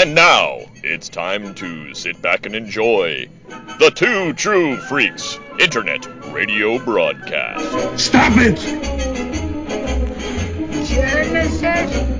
And now it's time to sit back and enjoy the Two True Freaks Internet Radio Broadcast. Stop it! Genesis?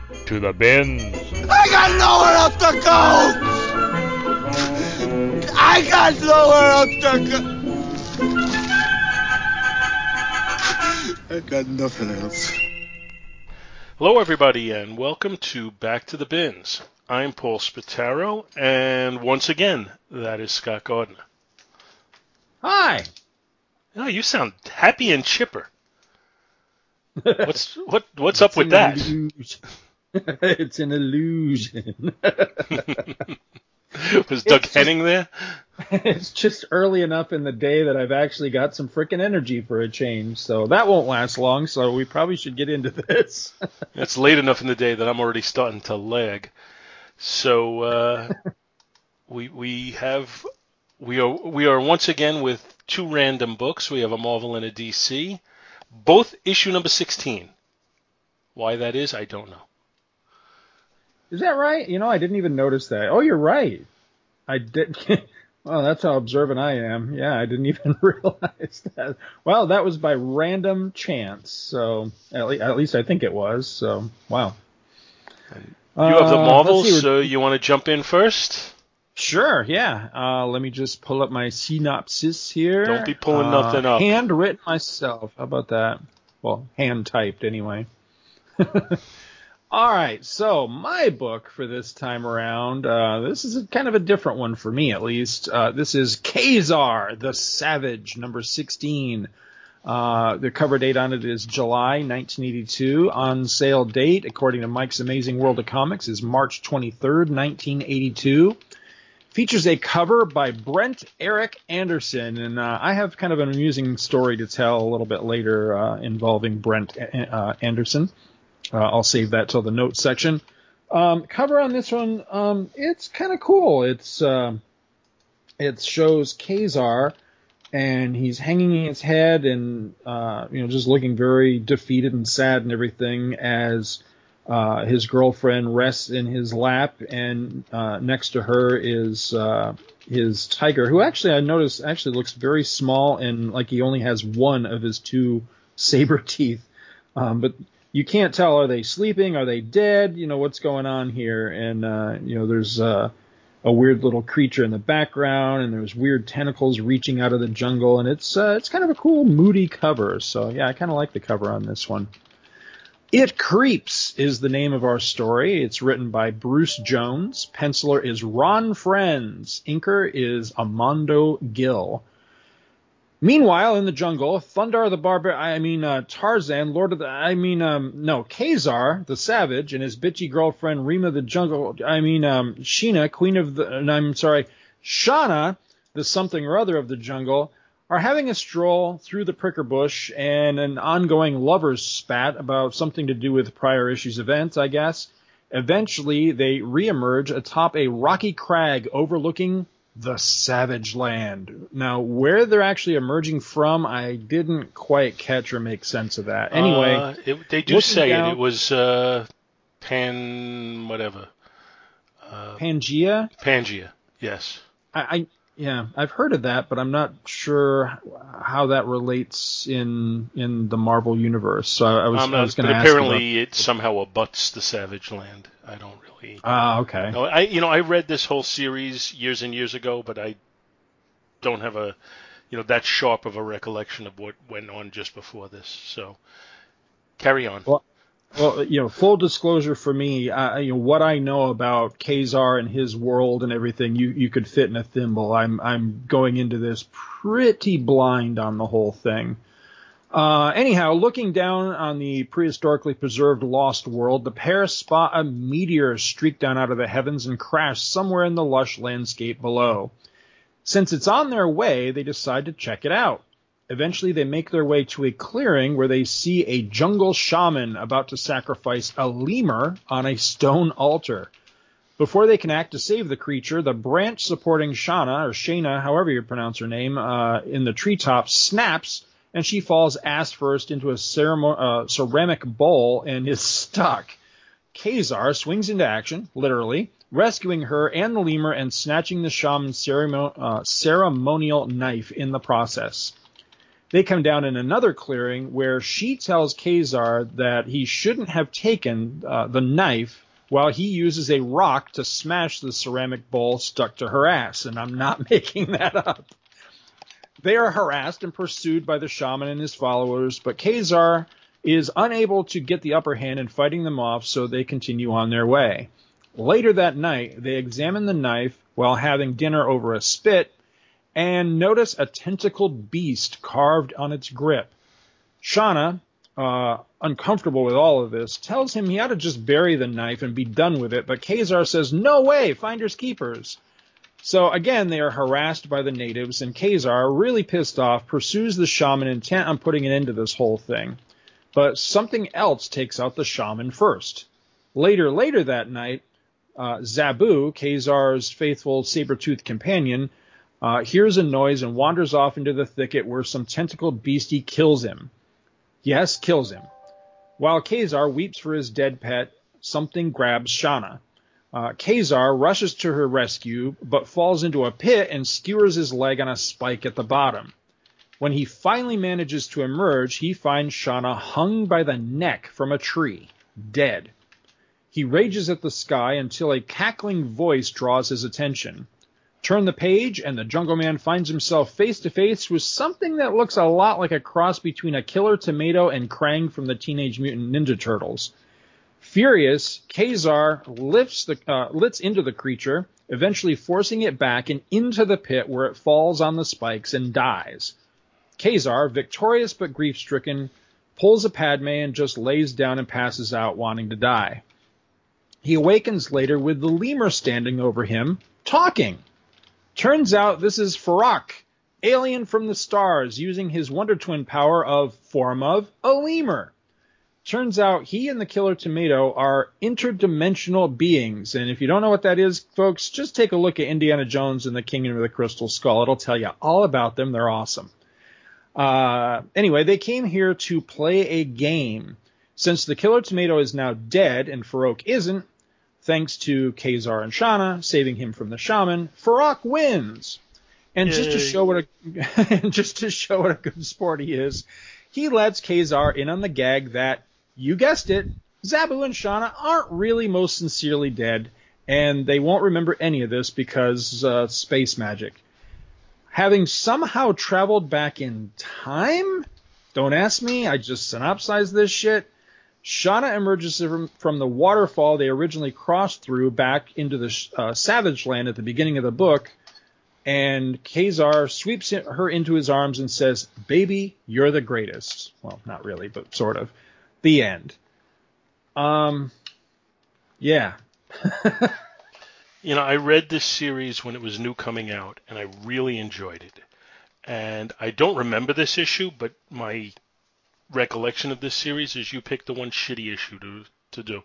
to the bins. I got nowhere else to go! I got nowhere else to go! I got nothing else. Hello, everybody, and welcome to Back to the Bins. I'm Paul Spataro, and once again, that is Scott Gardner. Hi. Oh, you sound happy and chipper. What's what? What's up with that? it's an illusion. Was Doug It's Henning there? it's just early enough in the day that I've actually got some freaking energy for a change, so that won't last long. So we probably should get into this. It's late enough in the day that I'm already starting to lag. So uh, we we have we are we are once again with two random books. We have a Marvel and a DC, both issue number sixteen. Why that is, I don't know. Is that right? You know, I didn't even notice that. Oh, you're right. I did. Well, that's how observant I am. Yeah, I didn't even realize that. Well, that was by random chance. So at, le- at least I think it was. So wow. You have the Uh, Marvels, let's so you want to jump in first? Sure, yeah. Uh, let me just pull up my synopsis here. Don't be pulling Uh, nothing up. Handwritten myself. How about that? Well, hand typed anyway. All right, so my book for this time around, uh, this is a, kind of a different one for me at least. Uh, this is Kazar the Savage, number 16. Uh, the cover date on it is July 1982. On sale date, according to Mike's Amazing World of Comics, is March 23rd, 1982 features a cover by Brent Eric Anderson, and uh, I have kind of an amusing story to tell a little bit later uh, involving Brent uh, Anderson. Uh, I'll save that till the notes section. Um, cover on this one, um, it's kind of cool. It's uh, it shows Kazar, and he's hanging his head and uh, you know just looking very defeated and sad and everything as uh, his girlfriend rests in his lap, and uh, next to her is uh, his tiger, who actually I noticed actually looks very small and like he only has one of his two saber teeth. Um, but you can't tell are they sleeping, are they dead, you know what's going on here, and uh, you know there's uh, a weird little creature in the background, and there's weird tentacles reaching out of the jungle, and it's uh, it's kind of a cool moody cover. So yeah, I kind of like the cover on this one. It Creeps is the name of our story. It's written by Bruce Jones. Penciler is Ron Frenz. Inker is Armando Gil. Meanwhile, in the jungle, Thundarr the Barbar, I mean, uh, Tarzan, Lord of the, I mean, um, no, Kazar, the savage, and his bitchy girlfriend, Rima the jungle, I mean, um, Sheena, queen of the, and I'm sorry, Shauna, the something or other of the jungle, are having a stroll through the pricker bush and an ongoing lover's spat about something to do with prior issues events, I guess. Eventually, they reemerge atop a rocky crag overlooking the Savage Land. Now, where they're actually emerging from, I didn't quite catch or make sense of that. Anyway, Uh, it, they do say down- it. It was uh, Pan whatever. Uh, Pangea. Pangea. Yes. I, I yeah, I've heard of that, but I'm not sure how that relates in in the Marvel universe. So I, I was Um, I was going to ask. about- apparently it somehow abuts the Savage Land. I don't really. Ah, okay. No, I you know I read this whole series years and years ago, but I don't have a you know that sharp of a recollection of what went on just before this. So carry on. Well, Well, you know, full disclosure for me, uh, you know, what I know about Kazar and his world and everything, you you could fit in a thimble. I'm I'm going into this pretty blind on the whole thing. Uh, anyhow, looking down on the prehistorically preserved lost world, the pair spot a meteor streak down out of the heavens and crash somewhere in the lush landscape below. Since it's on their way, they decide to check it out. Eventually, they make their way to a clearing where they see a jungle shaman about to sacrifice a lemur on a stone altar. Before they can act to save the creature, the branch supporting Shana, or Shana, however you pronounce her name, uh, in the treetop snaps, and she falls ass first into a ceramo- uh, ceramic bowl and is stuck. Kazar swings into action, literally, rescuing her and the lemur and snatching the shaman's ceremo- uh, ceremonial knife in the process. They come down in another clearing where she tells Kazar that he shouldn't have taken uh, the knife while he uses a rock to smash the ceramic bowl stuck to her ass. And I'm not making that up. They are harassed and pursued by the shaman and his followers, but Kazar is unable to get the upper hand in fighting them off, so they continue on their way. Later that night, they examine the knife while having dinner over a spit and notice a tentacled beast carved on its grip. Shauna, uh, uncomfortable with all of this, tells him he ought to just bury the knife and be done with it, but Kazar says, no way, finders keepers. So again, they are harassed by the natives, and Kazar, really pissed off, pursues the shaman intent on putting an end to this whole thing. But something else takes out the shaman first. Later, later that night, uh, Zabu, Kazar's faithful saber-toothed companion, uh, hears a noise and wanders off into the thicket where some tentacled beastie kills him. Yes, kills him. While Kazar weeps for his dead pet, something grabs Shana. Uh, Kazar rushes to her rescue, but falls into a pit and skewers his leg on a spike at the bottom. When he finally manages to emerge, he finds Shana hung by the neck from a tree, dead. He rages at the sky until a cackling voice draws his attention. Turn the page, and the Jungle Man finds himself face to face with something that looks a lot like a cross between a killer tomato and Krang from the Teenage Mutant Ninja Turtles. Furious, Kazar lifts the uh, lifts into the creature, eventually forcing it back and into the pit where it falls on the spikes and dies. Kazar, victorious but grief-stricken, pulls a Padme and just lays down and passes out, wanting to die. He awakens later with the lemur standing over him, talking. Turns out this is Farak, alien from the stars, using his Wonder Twin power of form of a lemur. Turns out he and the Killer Tomato are interdimensional beings, and if you don't know what that is, folks, just take a look at Indiana Jones and the Kingdom of the Crystal Skull. It'll tell you all about them. They're awesome. Uh, anyway, they came here to play a game. Since the Killer Tomato is now dead and Farouk isn't, thanks to Kazar and Shana saving him from the shaman, Farak wins. And just to show what a just to show what a good sport he is, he lets Kazar in on the gag that you guessed it, Zabu and Shana aren't really most sincerely dead, and they won't remember any of this because uh, space magic. Having somehow traveled back in time? Don't ask me, I just synopsized this shit. Shauna emerges from, from the waterfall they originally crossed through back into the uh, Savage Land at the beginning of the book, and Kazar sweeps her into his arms and says, Baby, you're the greatest. Well, not really, but sort of. The end. Um, yeah. You know, I read this series when it was new coming out, and I really enjoyed it. And I don't remember this issue, but my recollection of this series is you picked the one shitty issue to to do.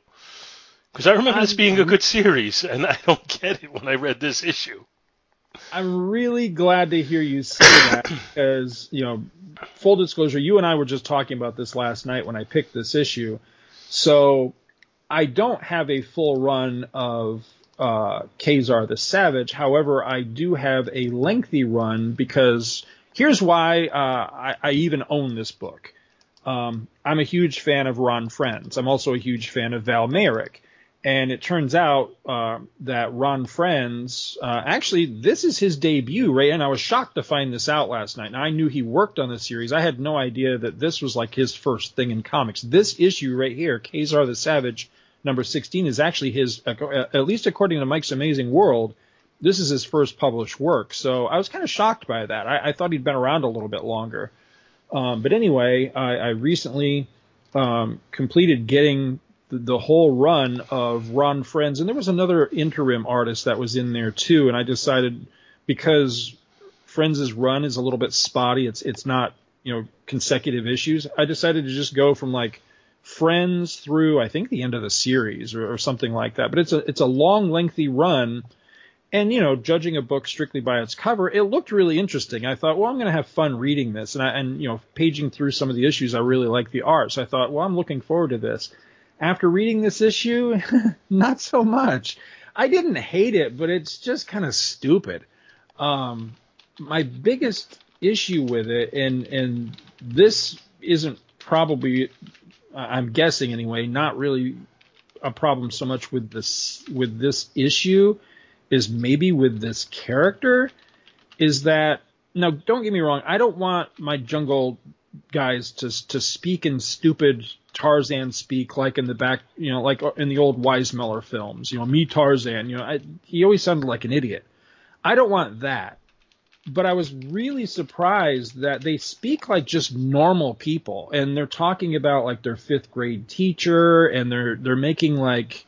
Because I remember this I'm- being a good series, and I don't get it when I read this issue. I'm really glad to hear you say that because, you know, full disclosure, you and I were just talking about this last night when I picked this issue. So I don't have a full run of uh, Kazar the Savage. However, I do have a lengthy run because here's why uh, I, I even own this book. Um, I'm a huge fan of Ron Frenz. I'm also a huge fan of Val Mayerik. And it turns out uh, that Ron Frenz, uh, actually, this is his debut, right? And I was shocked to find this out last night. Now, I knew he worked on the series. I had no idea that this was like his first thing in comics. This issue right here, Kazar the Savage, number 16, is actually his, uh, at least according to Mike's Amazing World, this is his first published work. So I was kind of shocked by that. I, I thought he'd been around a little bit longer. Um, but anyway, I, I recently um, completed getting the, the whole run of Ron Frenz, and there was another interim artist that was in there too. And I decided because Frenz's run is a little bit spotty, it's it's not you know consecutive issues. I decided to just go from like Frenz through I think the end of the series or, or something like that. But it's a it's a long, lengthy run. And you know, judging a book strictly by its cover, it looked really interesting. I thought, well, I'm going to have fun reading this, and I, and you know, paging through some of the issues, I really like the art. So I thought, well, I'm looking forward to this after reading this issue, not so much. I didn't hate it, but it's just kind of stupid. Um, my biggest issue with it, and and this isn't probably, I'm guessing anyway, not really a problem so much with this with this issue, is maybe with this character, is that now don't get me wrong, I don't want my jungle guys to to speak in stupid Tarzan speak, like in the back, you know, like in the old Weissmuller films. You know, me Tarzan. You know, I, he always sounded like an idiot. I don't want that. But I was really surprised that they speak like just normal people, and they're talking about like their fifth grade teacher, and they're they're making like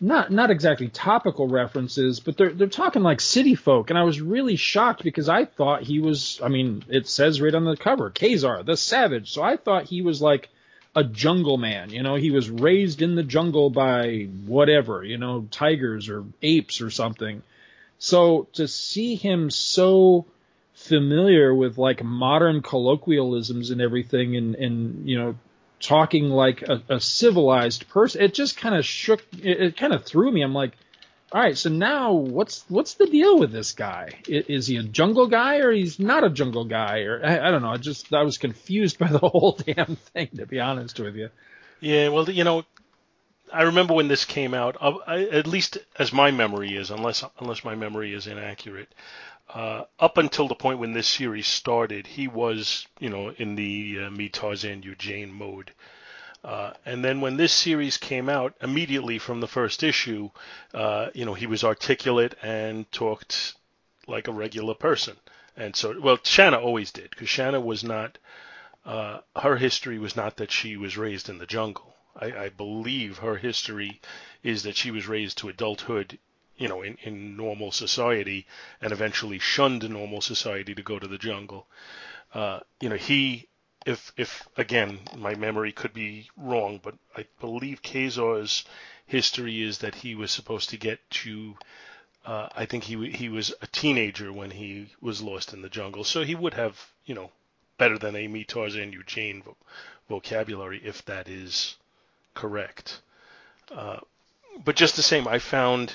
not not exactly topical references, but they're they're talking like city folk, and I was really shocked because I thought he was. I mean, it says right on the cover, Ka-Zar, the Savage. So I thought he was like a jungle man. You know, he was raised in the jungle by whatever, you know, tigers or apes or something. So to see him so familiar with like modern colloquialisms and everything and, and you know, talking like a, a civilized person, it just kind of shook, it, it kind of threw me. I'm like, all right, so now what's what's the deal with this guy? Is he a jungle guy or he's not a jungle guy? Or I, I don't know. I just I was confused by the whole damn thing, to be honest with you. Yeah, well, you know, I remember when this came out. uh, at least as my memory is, unless unless my memory is inaccurate, uh, up until the point when this series started, he was, you know, in the uh, me Tarzan Eugene mode. Uh, and then when this series came out, immediately from the first issue, uh, you know, he was articulate and talked like a regular person. And so, well, Shanna always did, because Shanna was not, uh, her history was not that she was raised in the jungle. I, I believe her history is that she was raised to adulthood, you know, in, in normal society and eventually shunned normal society to go to the jungle. Uh, you know, he if if again my memory could be wrong, but I believe Ka-Zar's history is that he was supposed to get to. Uh, I think he he was a teenager when he was lost in the jungle, so he would have you know better than a me Tarzan Eugene vo- vocabulary if that is correct. Uh, but just the same, I found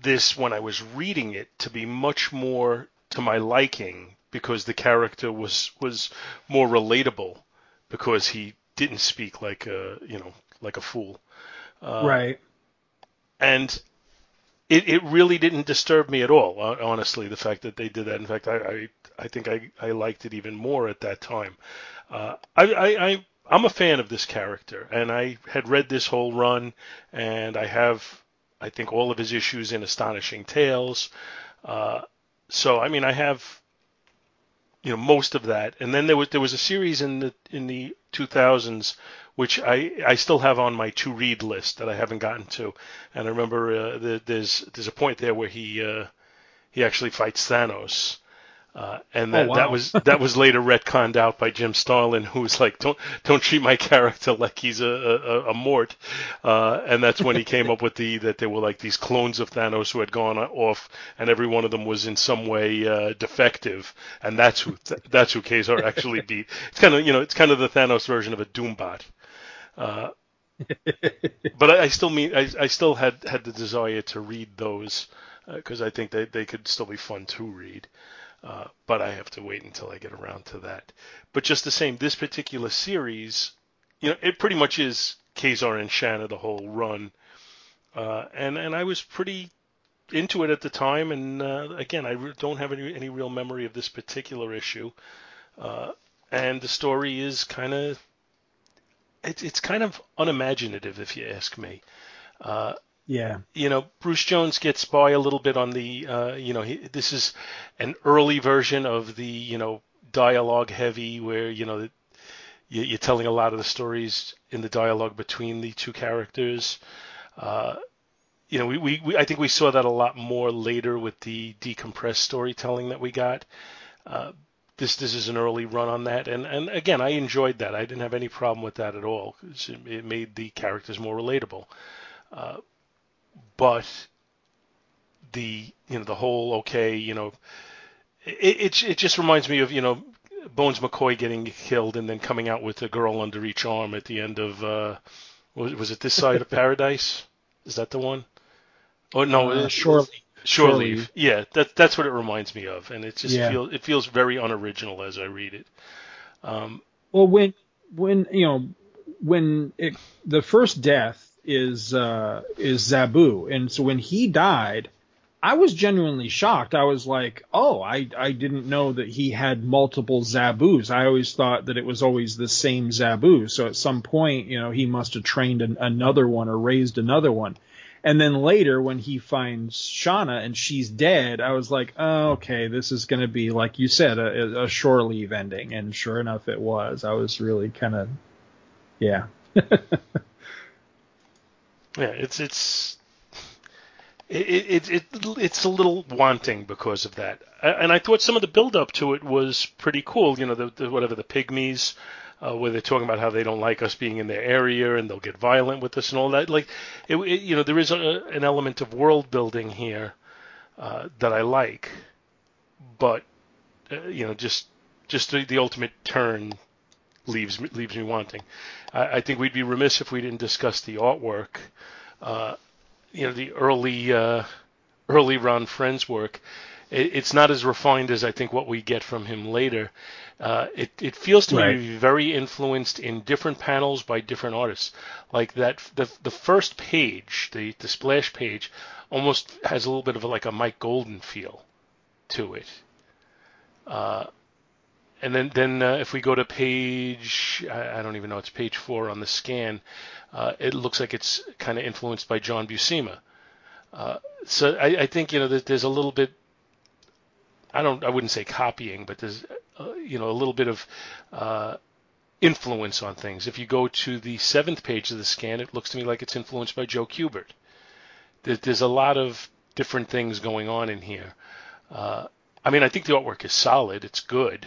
this when I was reading it to be much more to my liking because the character was was more relatable because he didn't speak like a you know like a fool. Uh, right. And it, it really didn't disturb me at all. Honestly, the fact that they did that. In fact, I I, I think I, I liked it even more at that time. Uh, I, I, I I'm a fan of this character, and I had read this whole run, and I have I think all of his issues in Astonishing Tales. Uh, so I mean, I have you know most of that. And then there was there was a series in the in the 2000s which I I still have on my to read list that I haven't gotten to. And I remember uh, the, there's there's a point there where he uh, he actually fights Thanos. Uh, and that, oh, wow. that was that was later retconned out by Jim Starlin, who was like, "Don't don't treat my character like he's a a, a mort," uh, and that's when he came up with the that there were like these clones of Thanos who had gone off, and every one of them was in some way uh, defective, and that's who that's who Ka-Zar actually beat. It's kind of you know it's kind of the Thanos version of a Doombot. Uh, but I, I still mean I, I still had had the desire to read those because I think they they could still be fun to read. Uh, but I have to wait until I get around to that. But just the same, this particular series, you know, it pretty much is Ka-Zar and Shanna the whole run, uh, and and I was pretty into it at the time. And uh, again, I re- don't have any any real memory of this particular issue, uh, and the story is kind of it's it's kind of unimaginative if you ask me. Yeah. You know, Bruce Jones gets by a little bit on the, uh, you know, he, this is an early version of the, you know, dialogue heavy, where you know you- you're telling a lot of the stories in the dialogue between the two characters. Uh, you know, we, we, we I think we saw that a lot more later with the decompressed storytelling that we got. Uh, this this is an early run on that, and and again, I enjoyed that. I didn't have any problem with that at all. It, it made the characters more relatable. Uh, but the you know the whole okay, you know, it, it it just reminds me of you know Bones McCoy getting killed and then coming out with a girl under each arm at the end of uh, was was it this side of paradise? Is that the one? Oh no, Uh, Shore Shore Shore Leave. Leave. Yeah, that that's what it reminds me of, and it just Yeah. feels it feels very unoriginal as I read it. Um, Well, when when you know when it, the first death is uh, is Zabu, and so when he died, I was genuinely shocked. I was like, oh, I I didn't know that he had multiple Zabus. I always thought that it was always the same Zabu. So at some point, you know, he must have trained an, another one or raised another one. And then later, when he finds Shauna and she's dead, I was like, oh, okay, this is going to be, like you said, a, a shore leave ending. And sure enough, it was. I was really kind of, yeah. yeah, it's it's it, it, it it's a little wanting because of that, and I thought some of the build up to it was pretty cool. You know, the, the whatever the pygmies, uh, where they're talking about how they don't like us being in their area and they'll get violent with us and all that. Like, it, it, you know, there is a, an element of world building here uh, that I like, but uh, you know, just just the, the ultimate turn leaves me, leaves me wanting. I, I think we'd be remiss if we didn't discuss the artwork. Uh, you know, the early uh, early Ron Frenz work. It, it's not as refined as I think what we get from him later. Uh, it it feels to me Right. be very influenced in different panels by different artists. Like that, the the first page, the the splash page, almost has a little bit of a, like a Mike Golden feel to it. And then, then uh, if we go to page, I, I don't even know, it's page four on the scan, uh, it looks like it's kind of influenced by John Buscema. Uh, so I, I think you know that there's a little bit. I don't. I wouldn't say copying, but there's uh, you know a little bit of uh, influence on things. If you go to the seventh page of the scan, it looks to me like it's influenced by Joe Kubert. There, there's a lot of different things going on in here. Uh, I mean, I think the artwork is solid. It's good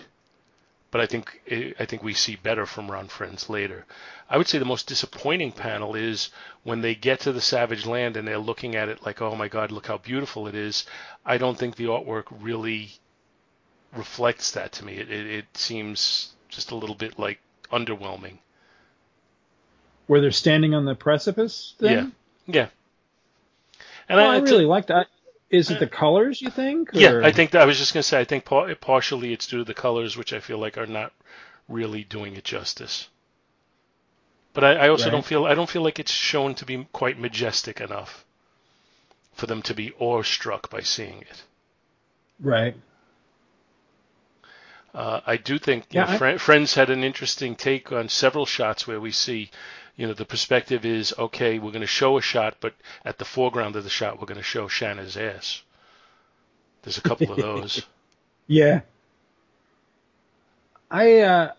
but I think I think we see better from Ron Frenz later. I would say the most disappointing panel is when they get to the Savage Land and they're looking at it like, oh my God, look how beautiful it is. I don't think the artwork really reflects that to me. It it, it seems just a little bit like underwhelming. Where they're standing on the precipice thing? Yeah, yeah. And Well, I, I, really liked that. Is it the colors, you think? Yeah, I think that, I was just going to say I think par- partially it's due to the colors, which I feel like are not really doing it justice. But I, I also Right. don't feel I don't feel like it's shown to be quite majestic enough for them to be awestruck by seeing it. Right. Uh, I do think Yeah, know, I- Fri- Frenz had an interesting take on several shots where we see, you know, the perspective is okay, we're going to show a shot, but at the foreground of the shot, we're going to show Shanna's ass. There's a couple of those. Yeah. I uh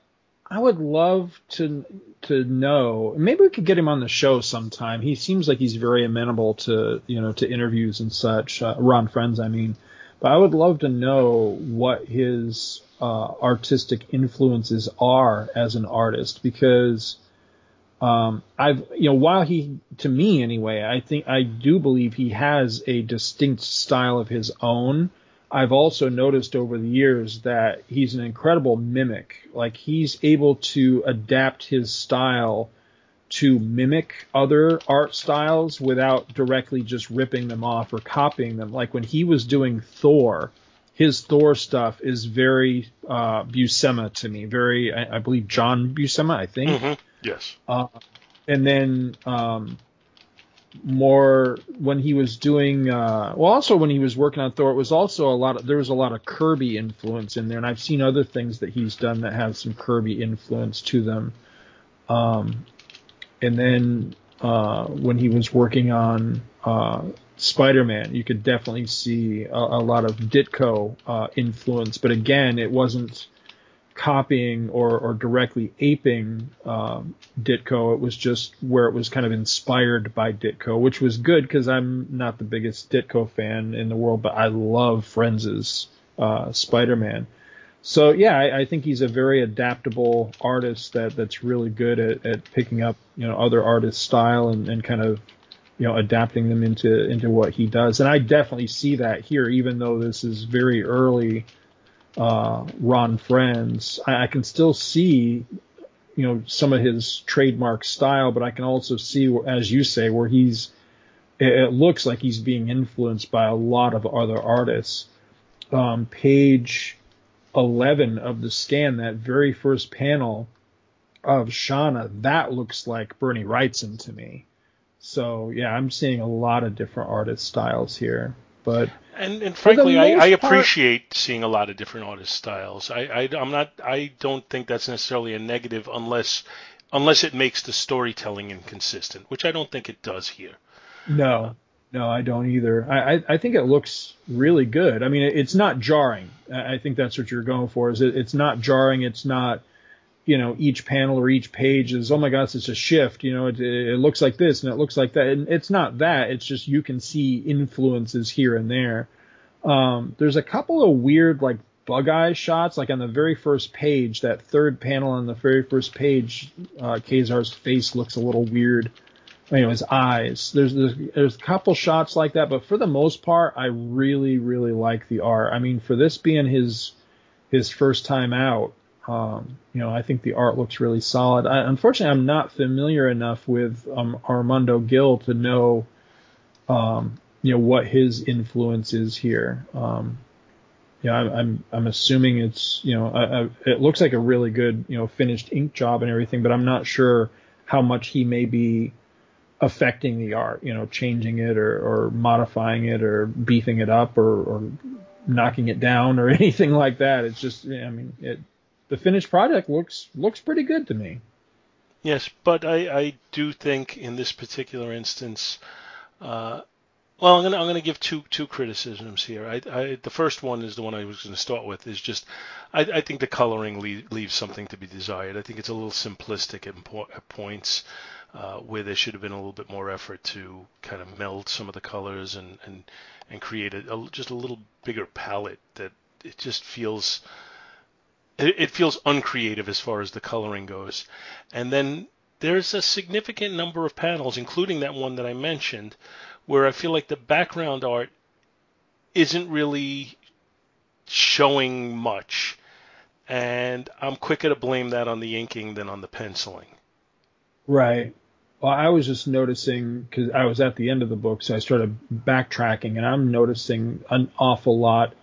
I would love to to know. Maybe we could get him on the show sometime. He seems like he's very amenable to you know to interviews and such. Uh, Ron Frenz, I mean. But I would love to know what his uh, artistic influences are as an artist because um, I've you know while he to me anyway I think I do believe he has a distinct style of his own. I've also noticed over the years that he's an incredible mimic. Like he's able to adapt his style to mimic other art styles without directly just ripping them off or copying them. Like when he was doing Thor, his Thor stuff is very uh, Buscema to me. Very, I, I believe John Buscema, I think. hmm Yes. Uh, and then um, more when he was doing uh, well also when he was working on Thor it was also a lot of there was a lot of Kirby influence in there and I've seen other things that he's done that have some Kirby influence to them um, and then uh, when he was working on uh, Spider-Man you could definitely see a, a lot of Ditko uh, influence but again it wasn't copying or, or directly aping um, Ditko. It was just where it was kind of inspired by Ditko, which was good because I'm not the biggest Ditko fan in the world, but I love Frenz's uh, Spider-Man. So yeah, I, I, think he's a very adaptable artist that that's really good at, at picking up you know other artists' style and, and kind of you know adapting them into into what he does. And I definitely see that here, even though this is very early uh, Ron Frenz, I, I can still see you know some of his trademark style, but I can also see, as you say, where he's it, looks like he's being influenced by a lot of other artists. Um, page 11 of the scan, that very first panel of Shauna, that looks like Bernie Wrightson to me. So yeah, I'm seeing a lot of different artist styles here. But and, and frankly, I, I, appreciate part, seeing a lot of different artist styles. I, I I'm not I don't think that's necessarily a negative unless unless it makes the storytelling inconsistent, which I don't think it does here. No, no, I don't either. I, I, I think it looks really good. I mean, it, it's not jarring. I think that's what you're going for. Is it, it's not jarring. It's not you know each panel or each page is oh my gosh it's a shift you know it, it looks like this and it looks like that and it's not that it's just you can see influences here and there. Um, there's a couple of weird like bug eye shots like on the very first page that third panel on the very first page uh, Ka-Zar's face looks a little weird. You know his eyes. There's, there's there's a couple shots like that but for the most part I really really like the art. I mean for this being his his first time out um, you know, I think the art looks really solid. I, unfortunately, I'm not familiar enough with um, Armando Gil to know, um, you know, what his influence is here. Um, yeah, I'm, I'm, I'm assuming it's you know I, I, it looks like a really good you know finished ink job and everything, but I'm not sure how much he may be affecting the art, you know, changing it or, or modifying it or beefing it up or, or knocking it down or anything like that. It's just I mean it the finished product looks looks pretty good to me. Yes, but I, I do think in this particular instance, uh, well, I'm gonna I'm gonna give two two criticisms here. I, I the first one is the one I was to start with is just I, I think the coloring leave, leaves something to be desired. I think it's a little simplistic at, at points. Uh, where there should have been a little bit more effort to kind of meld some of the colors and and and create a, a just a little bigger palette that it just feels it, feels uncreative as far as the coloring goes. And then there's a significant number of panels, including that one that I mentioned, where I feel like the background art isn't really showing much. And I'm quicker to blame that on the inking than on the penciling. Right. Well, I was just noticing because I was at the end of the book, so I started backtracking, and I'm noticing an awful lot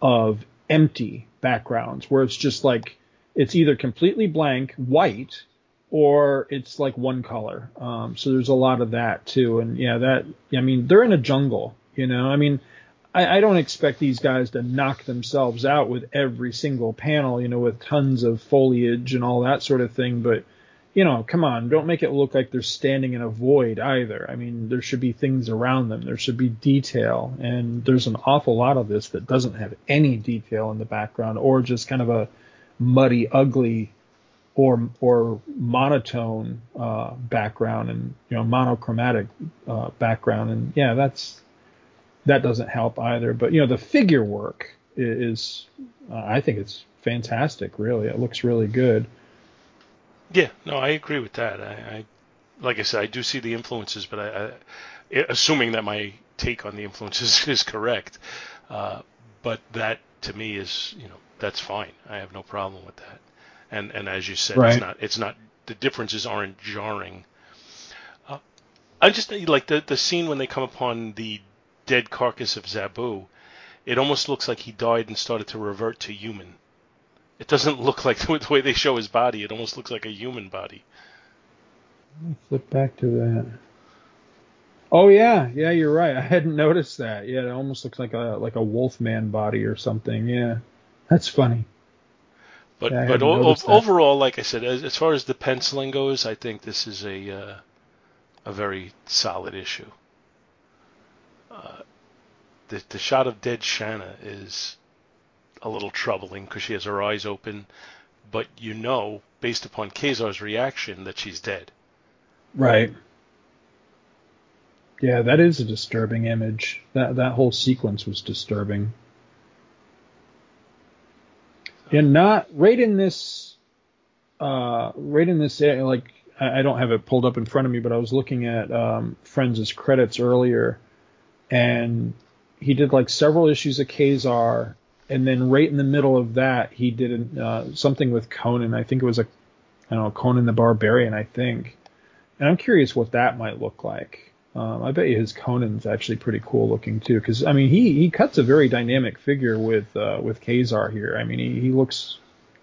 of empty backgrounds where it's just like it's either completely blank white or it's like one color. Um, so there's a lot of that too. And yeah, that, I mean, they're in a jungle, you know, I mean, I, I don't expect these guys to knock themselves out with every single panel, you know, with tons of foliage and all that sort of thing. But you know, come on, don't make it look like they're standing in a void either. I mean, there should be things around them. There should be detail, and there's an awful lot of this that doesn't have any detail in the background, or just kind of a muddy, ugly, or or monotone uh, background, and you know, monochromatic uh, background, and yeah, that's that doesn't help either. But you know, the figure work is, uh, I think it's fantastic. Really, it looks really good. Yeah, no, I agree with that. I, I like I said, I do see the influences, but I, I assuming that my take on the influences is correct, uh, but that to me is, you know, that's fine. I have no problem with that. And and as you said, right. it's not it's not the differences aren't jarring. Uh, I just like the the scene when they come upon the dead carcass of Zabu. It almost looks like he died and started to revert to human. It doesn't look like the way they show his body. It almost looks like a human body. Flip back to that. Oh yeah, yeah, you're right. I hadn't noticed that. Yeah, it almost looks like a like a wolfman body or something. Yeah, that's funny. But yeah, but o- overall, like I said, as, as, far as the penciling goes, I think this is a uh, a very solid issue. Uh, the the shot of dead Shanna is a little troubling because she has her eyes open, but you know, based upon Kazar's reaction, that she's dead. Right. Yeah, that is a disturbing image. That that whole sequence was disturbing. And not right in this, uh, right in this. Like I, I don't have it pulled up in front of me, but I was looking at um, Frenz' credits earlier, and he did like several issues of Kazar, and then right in the middle of that, he did uh, something with Conan. I think it was a, I don't know, Conan the Barbarian. I think, and I'm curious what that might look like. Um, I bet you his Conan's actually pretty cool looking too, because I mean he he cuts a very dynamic figure with uh, with Kazar here. I mean he, he looks,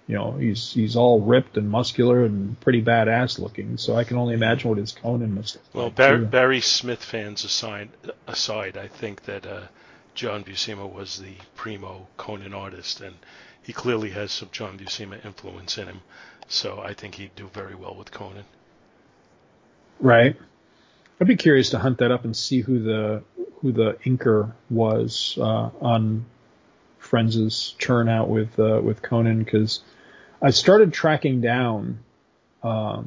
you know, he's he's all ripped and muscular and pretty badass looking. So I can only imagine what his Conan must look Well, like. Barry. Barry Smith fans aside, aside, I think that uh, John Buscema was the primo Conan artist, and he clearly has some John Buscema influence in him. So I think he'd do very well with Conan. Right. I'd be curious to hunt that up and see who the who the inker was uh, on Frenz' churn out with uh, with Conan because I started tracking down uh,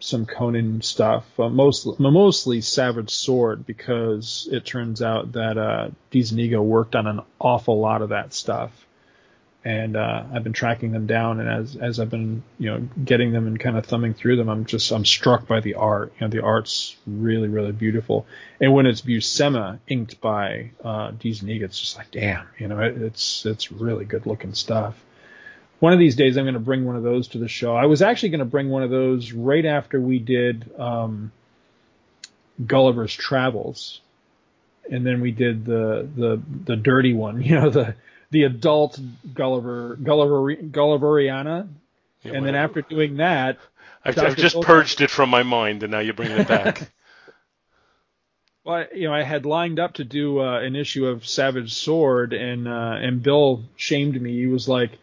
some Conan stuff, uh, mostly mostly Savage Sword because it turns out that uh, DeZuniga worked on an awful lot of that stuff and uh, I've been tracking them down. And as as I've been you know getting them and kind of thumbing through them, I'm just I'm struck by the art. You know, the art's really really beautiful. And when it's Buscema inked by uh, DeZuniga, it's just like damn, you know, it, it's it's really good looking stuff. One of these days, I'm going to bring one of those to the show. I was actually going to bring one of those right after we did um, Gulliver's Travels, and then we did the the the dirty one. You know the the adult Gulliver Gulliver Gulliveriana, Yeah, and then after doing that, I've, I've just Phil- purged it from my mind, and now you're bringing it back. well, you know, I had lined up to do uh, an issue of Savage Sword, and uh, and Bill shamed me. He was like,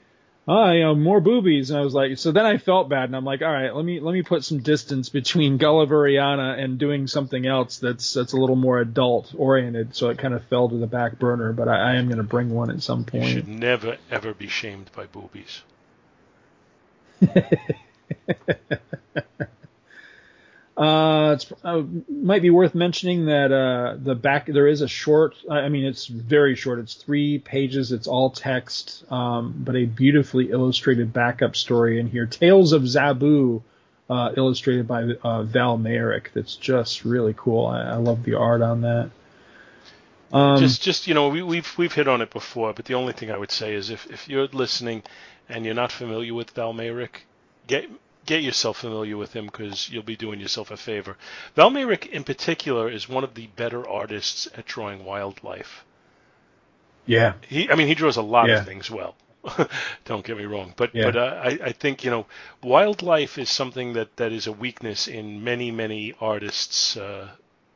"Oh, you know, more boobies," and I was like, so then I felt bad, and I'm like, all right, let me let me put some distance between Gulliveriana and doing something else that's that's a little more adult oriented. So it kind of fell to the back burner, but I, I am going to bring one at some point. you should never ever be shamed by boobies. Uh, it's uh, might be worth mentioning that uh, the back there is a short. I mean, it's very short. It's three pages. It's all text, um, but a beautifully illustrated backup story in here. Tales of Zabu, uh, illustrated by uh, Val Mayerik. That's just really cool. I, I love the art on that. Um, just just you know we, we've we've hit on it before, but the only thing I would say is if if you're listening and you're not familiar with Val Mayerik, get get yourself familiar with him because you'll be doing yourself a favor. Val Mayerik in particular is one of the better artists at drawing wildlife. yeah, He I mean he draws a lot Yeah. of things well. Don't get me wrong, but Yeah. but uh, I I think you know wildlife is something that that is a weakness in many many artists. Uh,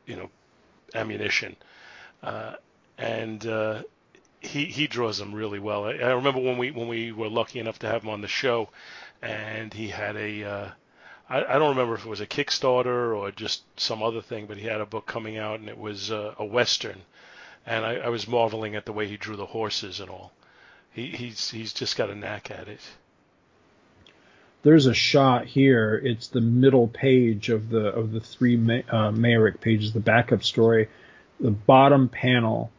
you know, ammunition, uh, and uh, he he draws them really well. I, I remember when we when we were lucky enough to have him on the show, and he had a. Uh, I, I don't remember if it was a Kickstarter or just some other thing, but he had a book coming out, and it was uh, a western, and I, I was marveling at the way he drew the horses and all. He, he's he's just got a knack at it. there's a shot here. It's the middle page of the of the three uh, Mayerik pages, the backup story. The bottom panel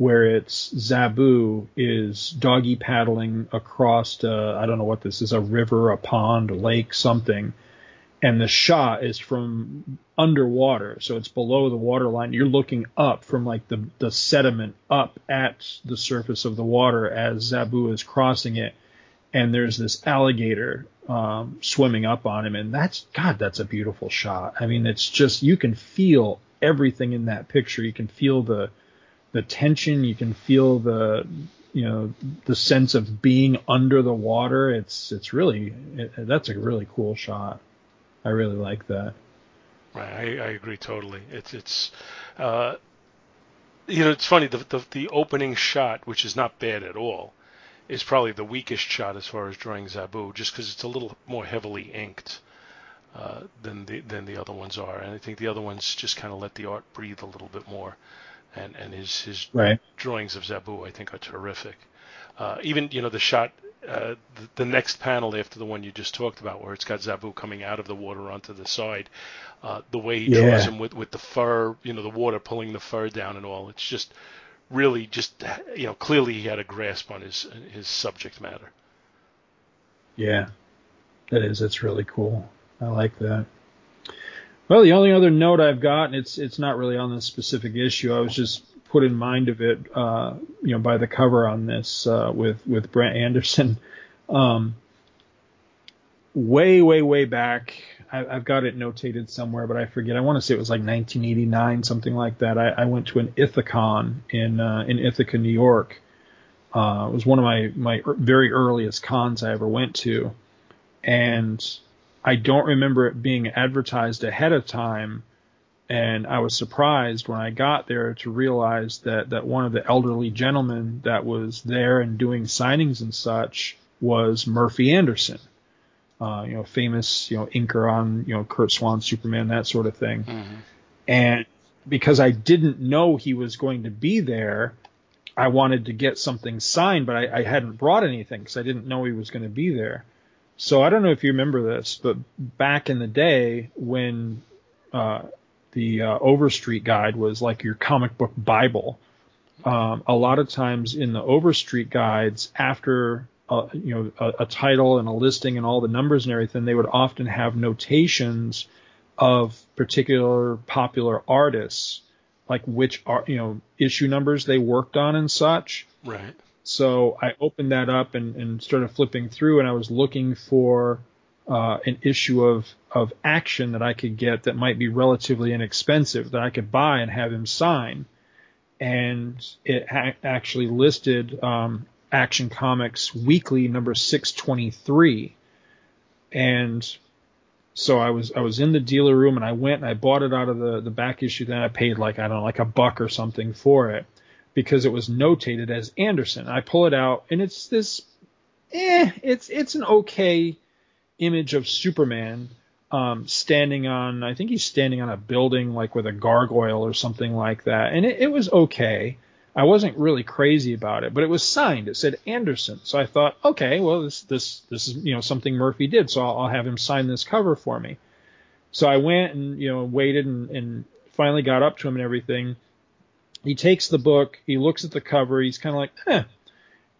where it's Zabu is doggy paddling across uh, I don't know what this is a river, a pond, a lake, something. And the shot is from underwater, so it's below the water line. You're looking up from like the the sediment up at the surface of the water as Zabu is crossing it and there's this alligator um, swimming up on him, and that's God, that's a beautiful shot. I mean, it's just you can feel everything in that picture. You can feel the the tension. You can feel the you know the sense of being under the water. It's it's really it, that's a really cool shot. I really like that. Right, I, I agree totally. It's it's, uh, you know, it's funny. The, the the opening shot, which is not bad at all, is probably the weakest shot as far as drawing Zabu, just because it's a little more heavily inked uh, than the than the other ones are, and I think the other ones just kind of let the art breathe a little bit more, and and his his Right. drawings of Zabu I think are terrific. Uh, even you know the shot uh, the, the next panel after the one you just talked about, where it's got Zabu coming out of the water onto the side, uh, the way he Yeah. draws him with with the fur, you know, the water pulling the fur down and all. It's just really just you know clearly he had a grasp on his his subject matter. Yeah, that is. That's really cool. I like that. Well, the only other note I've got, and it's it's not really on this specific issue. I was just put in mind of it, uh, you know, by the cover on this uh, with with Brent Anderson. Um, way, way, way back, I, I've got it notated somewhere, but I forget. I want to say it was like 1989, something like that. I, I went to an Ithacon in uh, in Ithaca, New York. Uh, it was one of my my er- very earliest cons I ever went to, and I don't remember it being advertised ahead of time. And I was surprised when I got there to realize that that one of the elderly gentlemen that was there and doing signings and such was Murphy Anderson, uh, you know, famous you know inker on you know Curt Swan Superman that sort of thing. And because I didn't know he was going to be there, I wanted to get something signed, but I, I hadn't brought anything because I didn't know he was going to be there. So I don't know if you remember this, but back in the day when uh, the uh, Overstreet Guide was like your comic book Bible, um, a lot of times in the Overstreet guides, after uh, you know a, a title and a listing and all the numbers and everything, they would often have notations of particular popular artists, like which are you know issue numbers they worked on and such. Right. So I opened that up and, and started flipping through, and I was looking for uh, an issue of of action that I could get that might be relatively inexpensive that I could buy and have him sign. And it ha- actually listed um, Action Comics Weekly number 623, and so I was I was in the dealer room and I went and I bought it out of the the back issue. Then I paid like I don't know like a buck or something for it because it was notated as Anderson. I pull it out and it's this, eh, it's it's an okay image of Superman um, standing on. I think he's standing on a building like with a gargoyle or something like that, and it, it was okay. I wasn't really crazy about it, but it was signed. It said Anderson, so I thought, okay, well this this this is you know something Murphy did, so I'll, I'll have him sign this cover for me. So I went and you know waited and, and finally got up to him and everything he takes the book, he looks at the cover, he's kind of like, eh.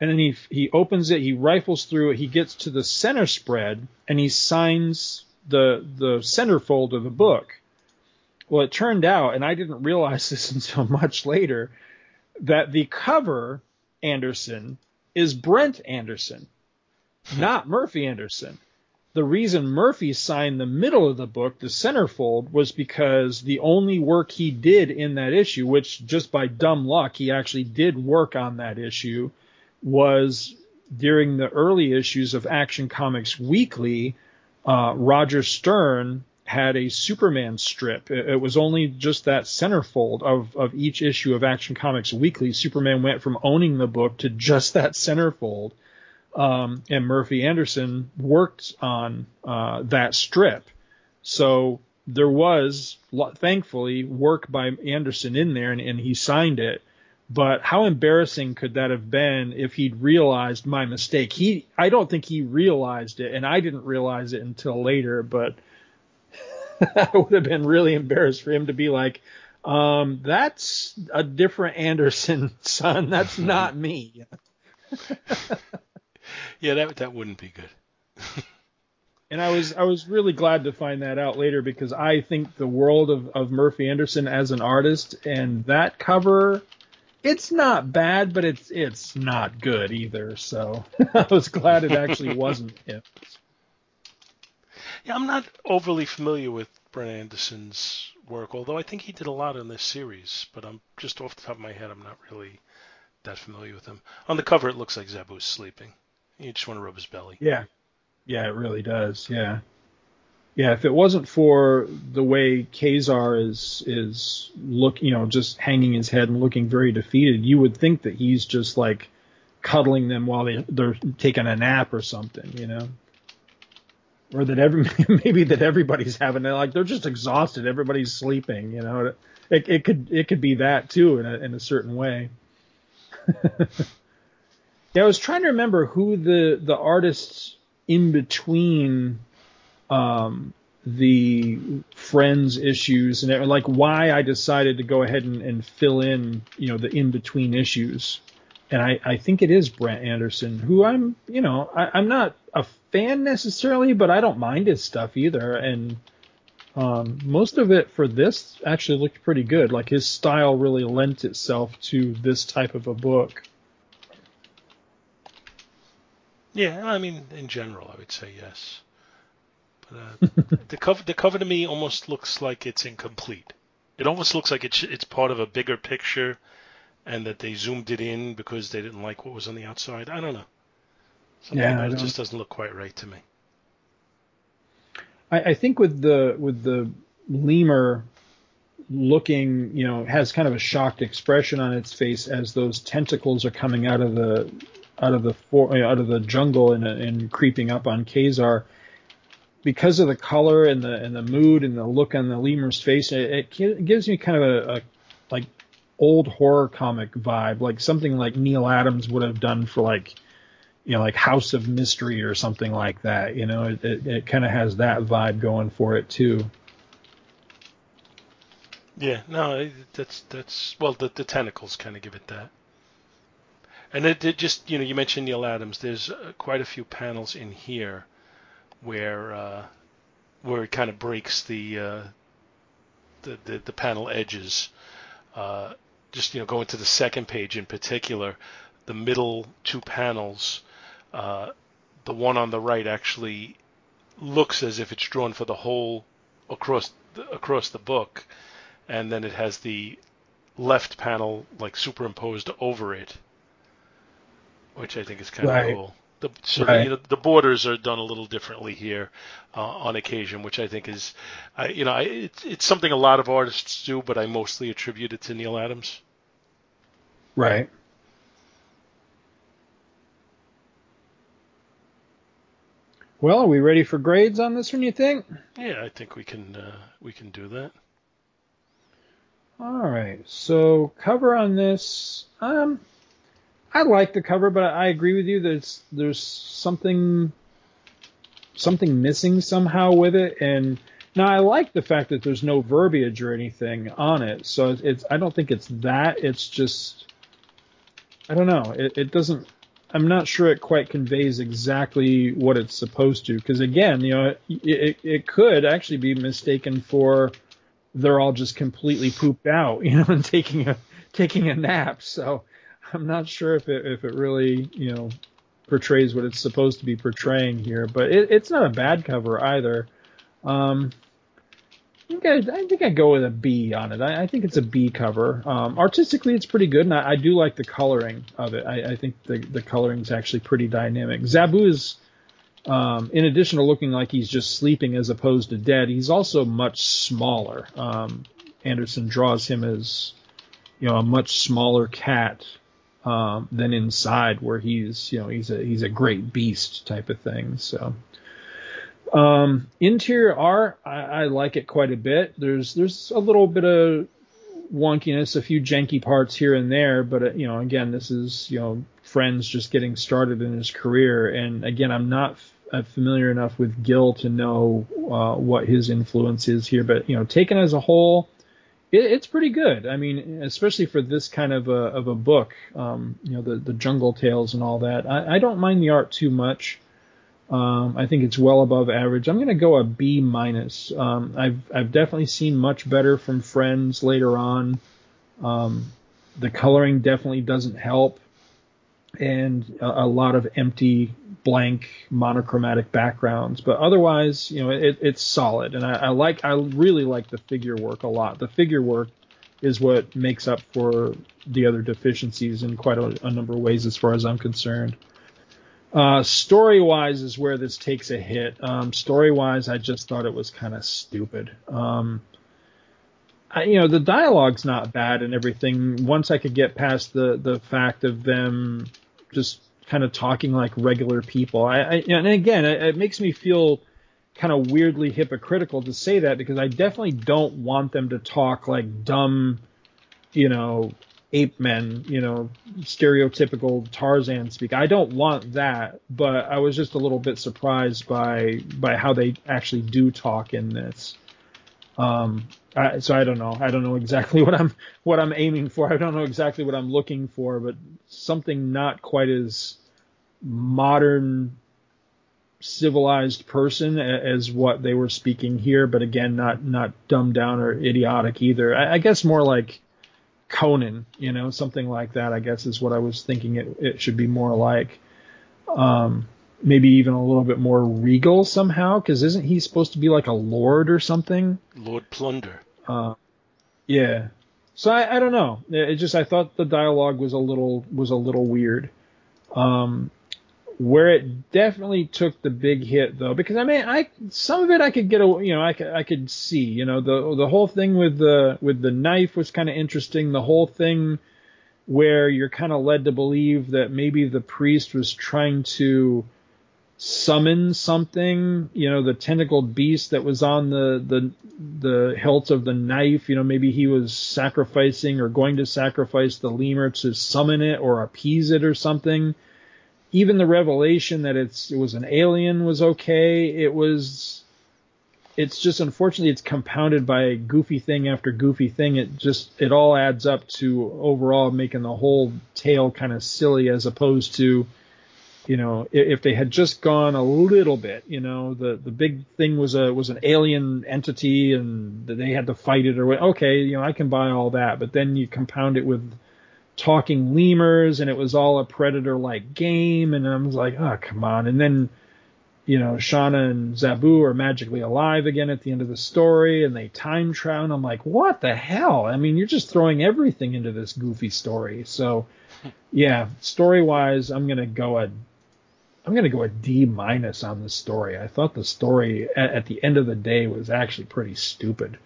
And then he he opens it, he rifles through it, he gets to the center spread, and he signs the the centerfold of the book. Well, it turned out, and I didn't realize this until much later, that the cover Anderson is Brent Anderson, not Murphy Anderson. The reason Murphy signed the middle of the book, the centerfold, was because the only work he did in that issue, which just by dumb luck he actually did work on that issue, was during the early issues of Action Comics Weekly. Uh, Roger Stern had a Superman strip. It, it was only just that centerfold of of each issue of Action Comics Weekly. Superman went from owning the book to just that centerfold um, and Murphy Anderson worked on uh, that strip. So there was, thankfully, work by Anderson in there, and, and he signed it. But how embarrassing could that have been if he'd realized my mistake? He, I don't think he realized it, and I didn't realize it until later. But I would have been really embarrassed for him to be like, um, "That's a different Anderson, son. That's not me." Yeah, that that wouldn't be good. And I was I was really glad to find that out later because I think the world of, of Murphy Anderson as an artist and that cover it's not bad, but it's it's not good either. So I was glad it actually wasn't him. Yeah, I'm not overly familiar with Brent Anderson's work, although I think he did a lot in this series. But I'm just off the top of my head, I'm not really that familiar with him. On the cover, it looks like Zabu's sleeping. You just want to rub his belly. Yeah. Yeah, it really does. Yeah. Yeah, if it wasn't for the way Kazar is is look, you know, just hanging his head and looking very defeated, you would think that he's just like cuddling them while they they're taking a nap or something, you know. Or that every maybe that everybody's having like they're just exhausted, everybody's sleeping, you know. It it could it could be that too in a in a certain way. Yeah, I was trying to remember who the the artists in between um, the Frenz issues and like why I decided to go ahead and, and fill in you know the in between issues. And I, I think it is Brent Anderson, who I'm, you know, I, I'm not a fan necessarily, but I don't mind his stuff either. And um, most of it for this actually looked pretty good. Like his style really lent itself to this type of a book. Yeah, I mean, in general, I would say yes. But uh, the cover, the cover to me almost looks like it's incomplete. It almost looks like it's it's part of a bigger picture, and that they zoomed it in because they didn't like what was on the outside. I don't know. Something Yeah, about it just doesn't look quite right to me. I, I think with the with the lemur looking, you know, has kind of a shocked expression on its face as those tentacles are coming out of the out of the for, out of the jungle and, and creeping up on Kazar. Because of the color and the and the mood and the look on the lemur's face, it, it gives me kind of a, a like old horror comic vibe, like something like Neal Adams would have done for like you know, like House of Mystery or something like that. You know, it, it, it kind of has that vibe going for it too. Yeah, no, that's that's well, the the tentacles kind of give it that. And it, it just you know you mentioned Neal Adams. There's uh, quite a few panels in here where uh, where it kind of breaks the, uh, the the the panel edges. Uh, just you know going to the second page in particular, the middle two panels, uh, the one on the right actually looks as if it's drawn for the whole across the, across the book and then it has the left panel like superimposed over it, which I think is kind of cool. The, so Right. the, the borders are done a little differently here uh, on occasion, which I think is, I, you know, I, it's it's something a lot of artists do, but I mostly attribute it to Neal Adams. Right. Well, are we ready for grades on this one? You think? Yeah, I think we can uh, we can do that. All right. So cover on this. Um, I like the cover, but I agree with you. There's there's something something missing somehow with it, and now I like the fact that there's no verbiage or anything on it. So it's, I don't think it's that. It's just I don't know. It, it doesn't. I'm not sure it quite conveys exactly what it's supposed to. Because again, you know, it, it, it could actually be mistaken for they're all just completely pooped out, you know, and taking a taking a nap. So I'm not sure if it if it really you know portrays what it's supposed to be portraying here. But it, it's not a bad cover either. Um, I think I, I think I go with a B on it. I, I think it's a B cover. Um, artistically, it's pretty good, and I, I do like the coloring of it. I, I think the the coloring is actually pretty dynamic. Zabu is um, in addition to looking like he's just sleeping as opposed to dead, he's also much smaller. Um, Anderson draws him as, you know, a much smaller cat um, than inside, where he's, you know, he's a he's a great beast type of thing. So, um, interior art, I, like it quite a bit. There's there's a little bit of wonkiness, a few janky parts here and there, but uh, you know, again, this is you know Frenz just getting started in his career, and again, I'm not f- uh, familiar enough with Gil to know uh, what his influence is here, but you know, taken as a whole, it, it's pretty good. I mean, especially for this kind of a of a book, um, you know, the the Jungle Tales and all that. I, I don't mind the art too much. Um, I think it's well above average. I'm going to go a B minus. Um, I've I've definitely seen much better from Frenz later on. Um, the coloring definitely doesn't help, and a, a lot of empty, blank, monochromatic backgrounds. But otherwise, you know, it, it's solid, and I, I like I really like the figure work a lot. The figure work is what makes up for the other deficiencies in quite a, a number of ways, as far as I'm concerned. Uh, story wise is where this takes a hit. Um, story wise, I just thought it was kind of stupid. Um, I, you know, the dialogue's not bad and everything. Once I could get past the the fact of them just kind of talking like regular people, I, I and again, it, it makes me feel kind of weirdly hypocritical to say that because I definitely don't want them to talk like dumb, you know, ape men, you know, stereotypical Tarzan speak. I don't want that, but I was just a little bit surprised by by how they actually do talk in this. Um, I, so I don't know. I don't know exactly what I'm what I'm aiming for. I don't know exactly what I'm looking for, but something not quite as modern civilized person as what they were speaking here, but again, not not dumbed down or idiotic either. I, I guess more like Conan, you know, something like that. I guess is what I was thinking it it should be more like. Um, maybe even a little bit more regal somehow, because isn't he supposed to be like a lord or something? Lord Plunder. Uh, yeah. So I, I don't know. It just I thought the dialogue was a little was a little weird. Um, where it definitely took the big hit though, because I mean, I some of it I could get a you know I could I could see you know the the whole thing with the with the knife was kind of interesting. The whole thing where you're kind of led to believe that maybe the priest was trying to summon something, you know, the tentacled beast that was on the the the hilt of the knife, you know, maybe he was sacrificing or going to sacrifice the lemur to summon it or appease it or something even the revelation that it's it was an alien was okay. It was it's just unfortunately it's compounded by goofy thing after goofy thing. It just it all adds up to overall making the whole tale kind of silly as opposed to you know if they had just gone a little bit you know the the big thing was a was an alien entity and they had to fight it or what okay you know I can buy all that but then you compound it with talking lemurs and it was all a predator like game and I was like, oh come on. And then, you know, Shanna and Zabu are magically alive again at the end of the story and they time travel and I'm like, what the hell? I mean, you're just throwing everything into this goofy story. So yeah, story wise, I'm gonna go a I'm gonna go a D minus on the story. I thought the story at, at the end of the day was actually pretty stupid.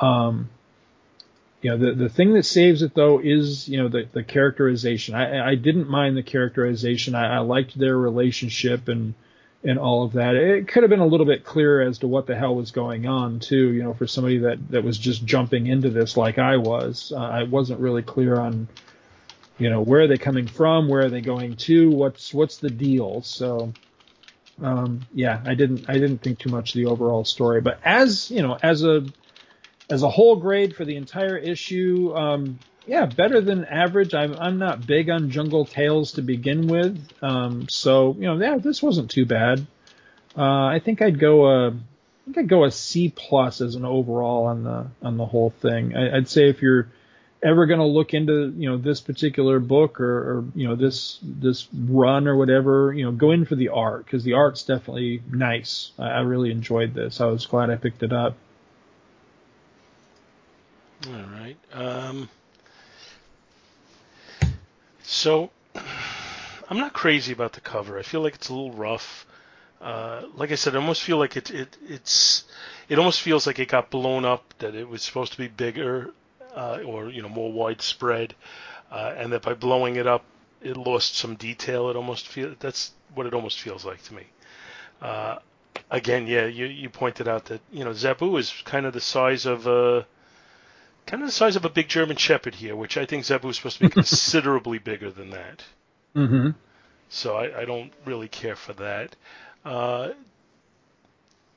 Um, you know, the, the thing that saves it though is, you know, the, the characterization. I, I didn't mind the characterization. I, I liked their relationship and, and all of that. It could have been a little bit clearer as to what the hell was going on too, you know, for somebody that, that was just jumping into this like I was. Uh, I wasn't really clear on, you know, where are they coming from? Where are they going to? What's, what's the deal? So, um, yeah, I didn't, I didn't think too much of the overall story, but as, you know, as a, as a whole grade for the entire issue, um, yeah, better than average. I'm I'm not big on Jungle Tales to begin with, um, so you know, yeah, this wasn't too bad. Uh, I think I'd go a, I think I'd go a C plus as an overall on the on the whole thing. I, would say if you're ever going to look into you know this particular book or, or you know this this run or whatever, you know, go in for the art because the art's definitely nice. I, I really enjoyed this. I was glad I picked it up. All right. Um, so I'm not crazy about the cover. I feel like it's a little rough. Uh, like I said, I almost feel like it, it it's it almost feels like it got blown up that it was supposed to be bigger uh, or you know more widespread, uh, and that by blowing it up, it lost some detail. It almost feel that's what it almost feels like to me. Uh, again, yeah, you you pointed out that you know Zabu is kind of the size of a kind of the size of a big German Shepherd here, which I think Zabu is supposed to be considerably bigger than that. Mm-hmm. So I, I, don't really care for that. Uh,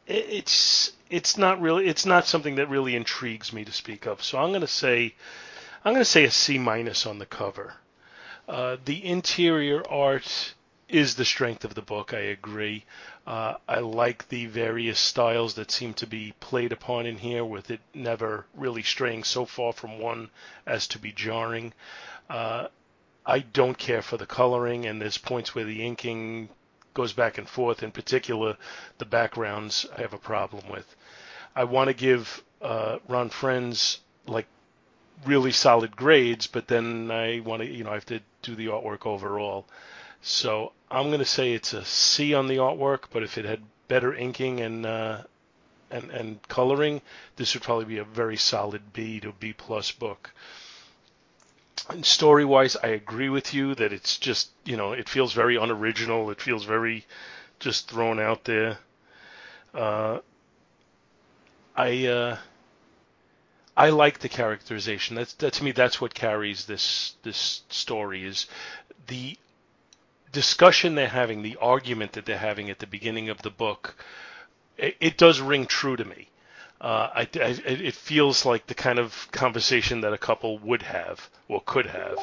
it's it's not really it's not something that really intrigues me to speak of. So I'm going to say I'm going to say a C minus on the cover. Uh, the interior art is the strength of the book. I agree. Uh, I like the various styles that seem to be played upon in here, with it never really straying so far from one as to be jarring. Uh, I don't care for the coloring, and there's points where the inking goes back and forth. In particular, the backgrounds I have a problem with. I want to give uh, Ron Frenz like really solid grades, but then I want to, you know, I have to do the artwork overall. So I'm going to say it's a C on the artwork, but if it had better inking and uh, and and coloring, this would probably be a very solid B to B plus book. And story wise, I agree with you that it's just you know it feels very unoriginal. It feels very just thrown out there. Uh, I uh, I like the characterization. That's that to me. That's what carries this this story is the discussion they're having, the argument that they're having at the beginning of the book. It, it does ring true to me. Uh, I, I, it feels like the kind of conversation that a couple would have or could have.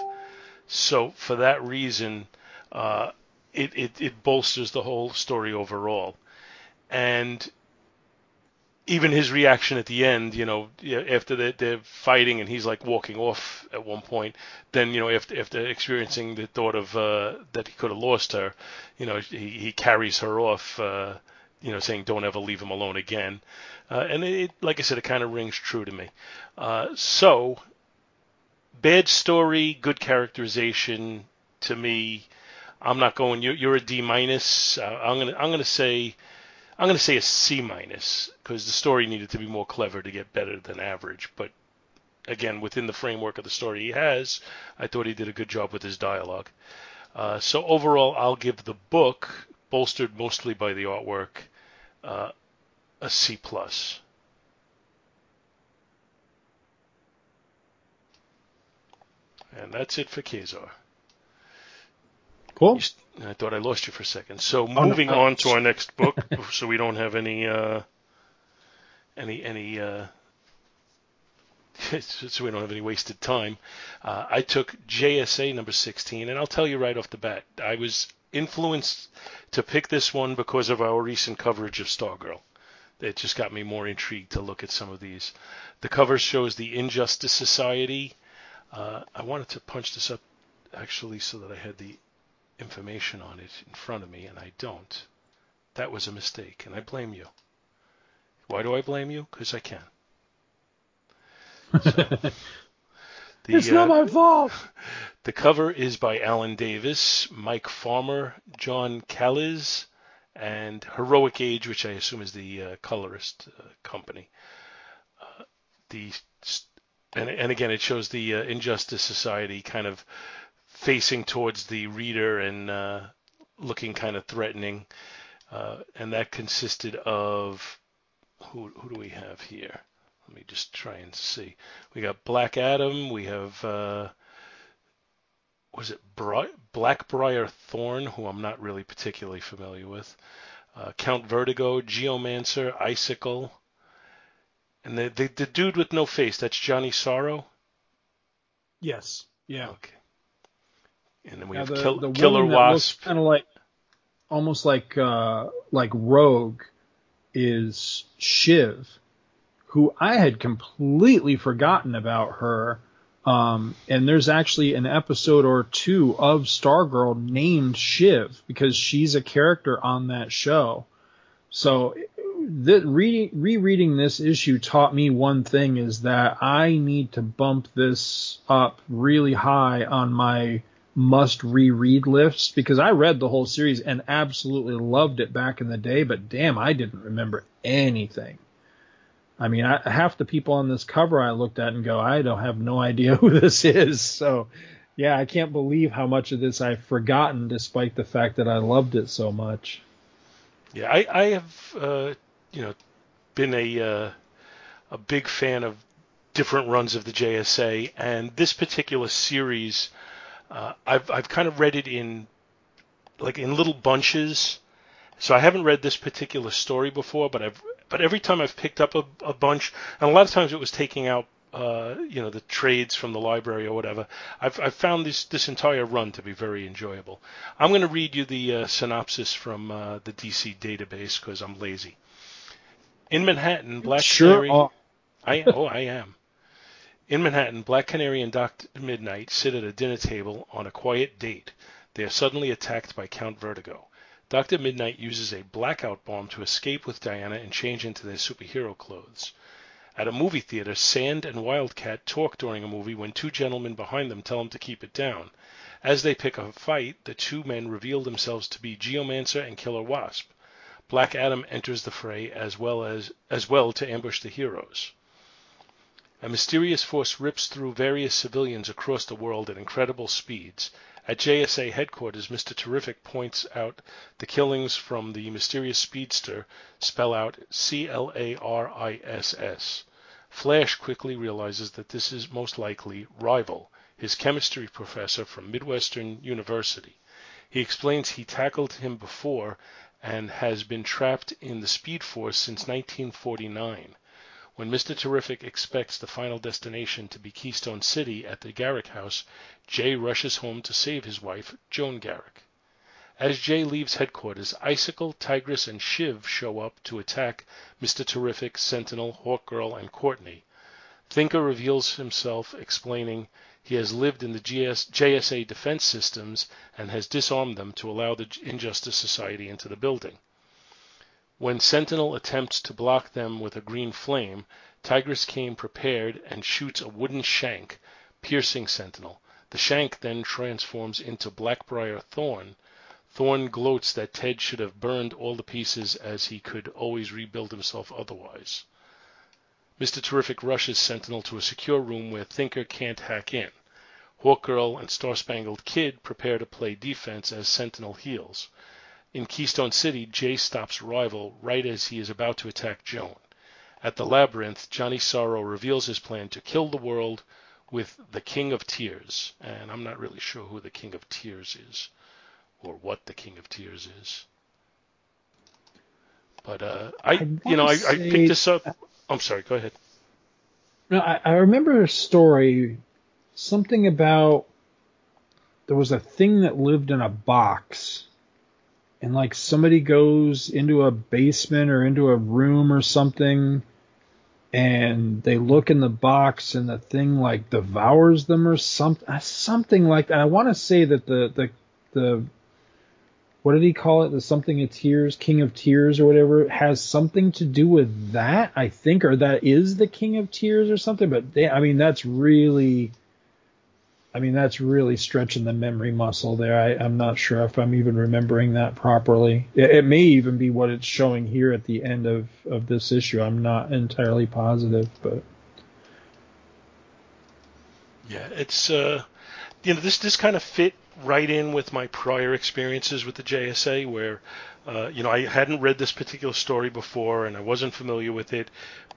So for that reason, uh, it, it, it bolsters the whole story overall. And even his reaction at the end, you know, after they're, they're, fighting and he's like walking off at one point, then you know after after experiencing the thought of uh, that he could have lost her, you know, he, he carries her off, uh, you know, saying don't ever leave him alone again, uh, and it, like I said, it kind of rings true to me. Uh, so, bad story, good characterization to me. I'm not going. You're, you're a D minus. Uh, I'm gonna I'm gonna say I'm going to say a C minus because the story needed to be more clever to get better than average. But again, within the framework of the story he has, I thought he did a good job with his dialogue. Uh, so overall, I'll give the book, bolstered mostly by the artwork, uh, a C plus. And that's it for Kazar. Cool. I thought I lost you for a second. So oh, moving no, on to our next book, so we don't have any uh, any any uh, so we don't have any wasted time. Uh, I took JSA number 16, and I'll tell you right off the bat, I was influenced to pick this one because of our recent coverage of Stargirl. It just got me more intrigued to look at some of these. The cover shows the Injustice Society. Uh, I wanted to punch this up actually so that I had the information on it in front of me and I don't, that was a mistake and I blame you. Why do I blame you? Because I can. So, the, it's not uh, my fault. The cover is by Alan Davis, Mike Farmer, John Kalisz, and Heroic Age, which I assume is the uh, colorist uh, company. Uh, the and, and again, it shows the uh, Injustice Society kind of facing towards the reader and uh, looking kind of threatening. Uh, and that consisted of who, who do we have here? Let me just try and see. We got Black Adam. We have uh, was it Bri- Blackbriar Thorn, who I'm not really particularly familiar with. Uh, Count Vertigo, Geomancer, Icicle, and the, the the dude with no face. That's Johnny Sorrow. Yes. Yeah. Okay. And then we have the, kill, the Killer Wasp. Kind of like, almost like uh, like Rogue is Shiv, who I had completely forgotten about her. Um, and there's actually an episode or two of Stargirl named Shiv because she's a character on that show. So the, reading, rereading this issue taught me one thing is that I need to bump this up really high on my must reread lists because I read the whole series and absolutely loved it back in the day, but damn, I didn't remember anything. I mean, I, half the people on this cover I looked at and go, I don't have no idea who this is. So, yeah, I can't believe how much of this I've forgotten, despite the fact that I loved it so much. Yeah, I, I have, uh, you know, been a uh, a big fan of different runs of the JSA, and this particular series uh, I've I've kind of read it in like in little bunches. So I haven't read this particular story before, but I've but every time I've picked up a, a bunch, and a lot of times it was taking out uh, you know the trades from the library or whatever. I've I've found this this entire run to be very enjoyable. I'm going to read you the uh, synopsis from uh, the DC database because I'm lazy. In Manhattan, Black sure Canary. I oh I am. In Manhattan, Black Canary and Dr. Midnight sit at a dinner table on a quiet date. They are suddenly attacked by Count Vertigo. Dr. Midnight uses a blackout bomb to escape with Diana and change into their superhero clothes. At a movie theater, Sand and Wildcat talk during a movie when two gentlemen behind them tell them to keep it down. As they pick a fight, the two men reveal themselves to be Geomancer and Killer Wasp. Black Adam enters the fray as well as as well to ambush the heroes. A mysterious force rips through various civilians across the world at incredible speeds. At JSA headquarters, Mr. Terrific points out the killings from the mysterious speedster spell out C L A R I S S. Flash quickly realizes that this is most likely Rival, his chemistry professor from Midwestern University. He explains he tackled him before and has been trapped in the Speed Force since 1949. When Mr. Terrific expects the final destination to be Keystone City at the Garrick house, Jay rushes home to save his wife, Joan Garrick. As Jay leaves headquarters, Icicle, Tigress, and Shiv show up to attack Mr. Terrific, Sentinel, Hawkgirl, and Courtney. Thinker reveals himself, explaining he has lived in the GS, JSA defense systems and has disarmed them to allow the Injustice Society into the building. When Sentinel attempts to block them with a green flame, Tigress came prepared and shoots a wooden shank, piercing Sentinel. The shank then transforms into Blackbriar Thorn. Thorn gloats that Ted should have burned all the pieces as he could always rebuild himself otherwise. Mr. Terrific rushes Sentinel to a secure room where Thinker can't hack in. Hawkgirl and Star Spangled Kid prepare to play defense as Sentinel heals. In Keystone City, Jay stops Rival right as he is about to attack Joan. At the Labyrinth, Johnny Sorrow reveals his plan to kill the world with the King of Tears. And I'm not really sure who the King of Tears is or what the King of Tears is. But uh, I, I you know, I, I picked this up. I'm sorry. Go ahead. No, I, I remember a story, something about there was a thing that lived in a box, and like somebody goes into a basement or into a room or something, and they look in the box and the thing like devours them or something, uh, something like that. I want to say that the the the what did he call it? The something of tears, King of Tears or whatever, has something to do with that, I think, or that is the King of Tears or something. But they, I mean, that's really, I mean, that's really stretching the memory muscle there. I, I'm not sure if I'm even remembering that properly. It, it may even be what it's showing here at the end of of this issue. I'm not entirely positive, but Yeah, it's uh, you know this this kind of fit right in with my prior experiences with the JSA, where uh, you know I hadn't read this particular story before and I wasn't familiar with it,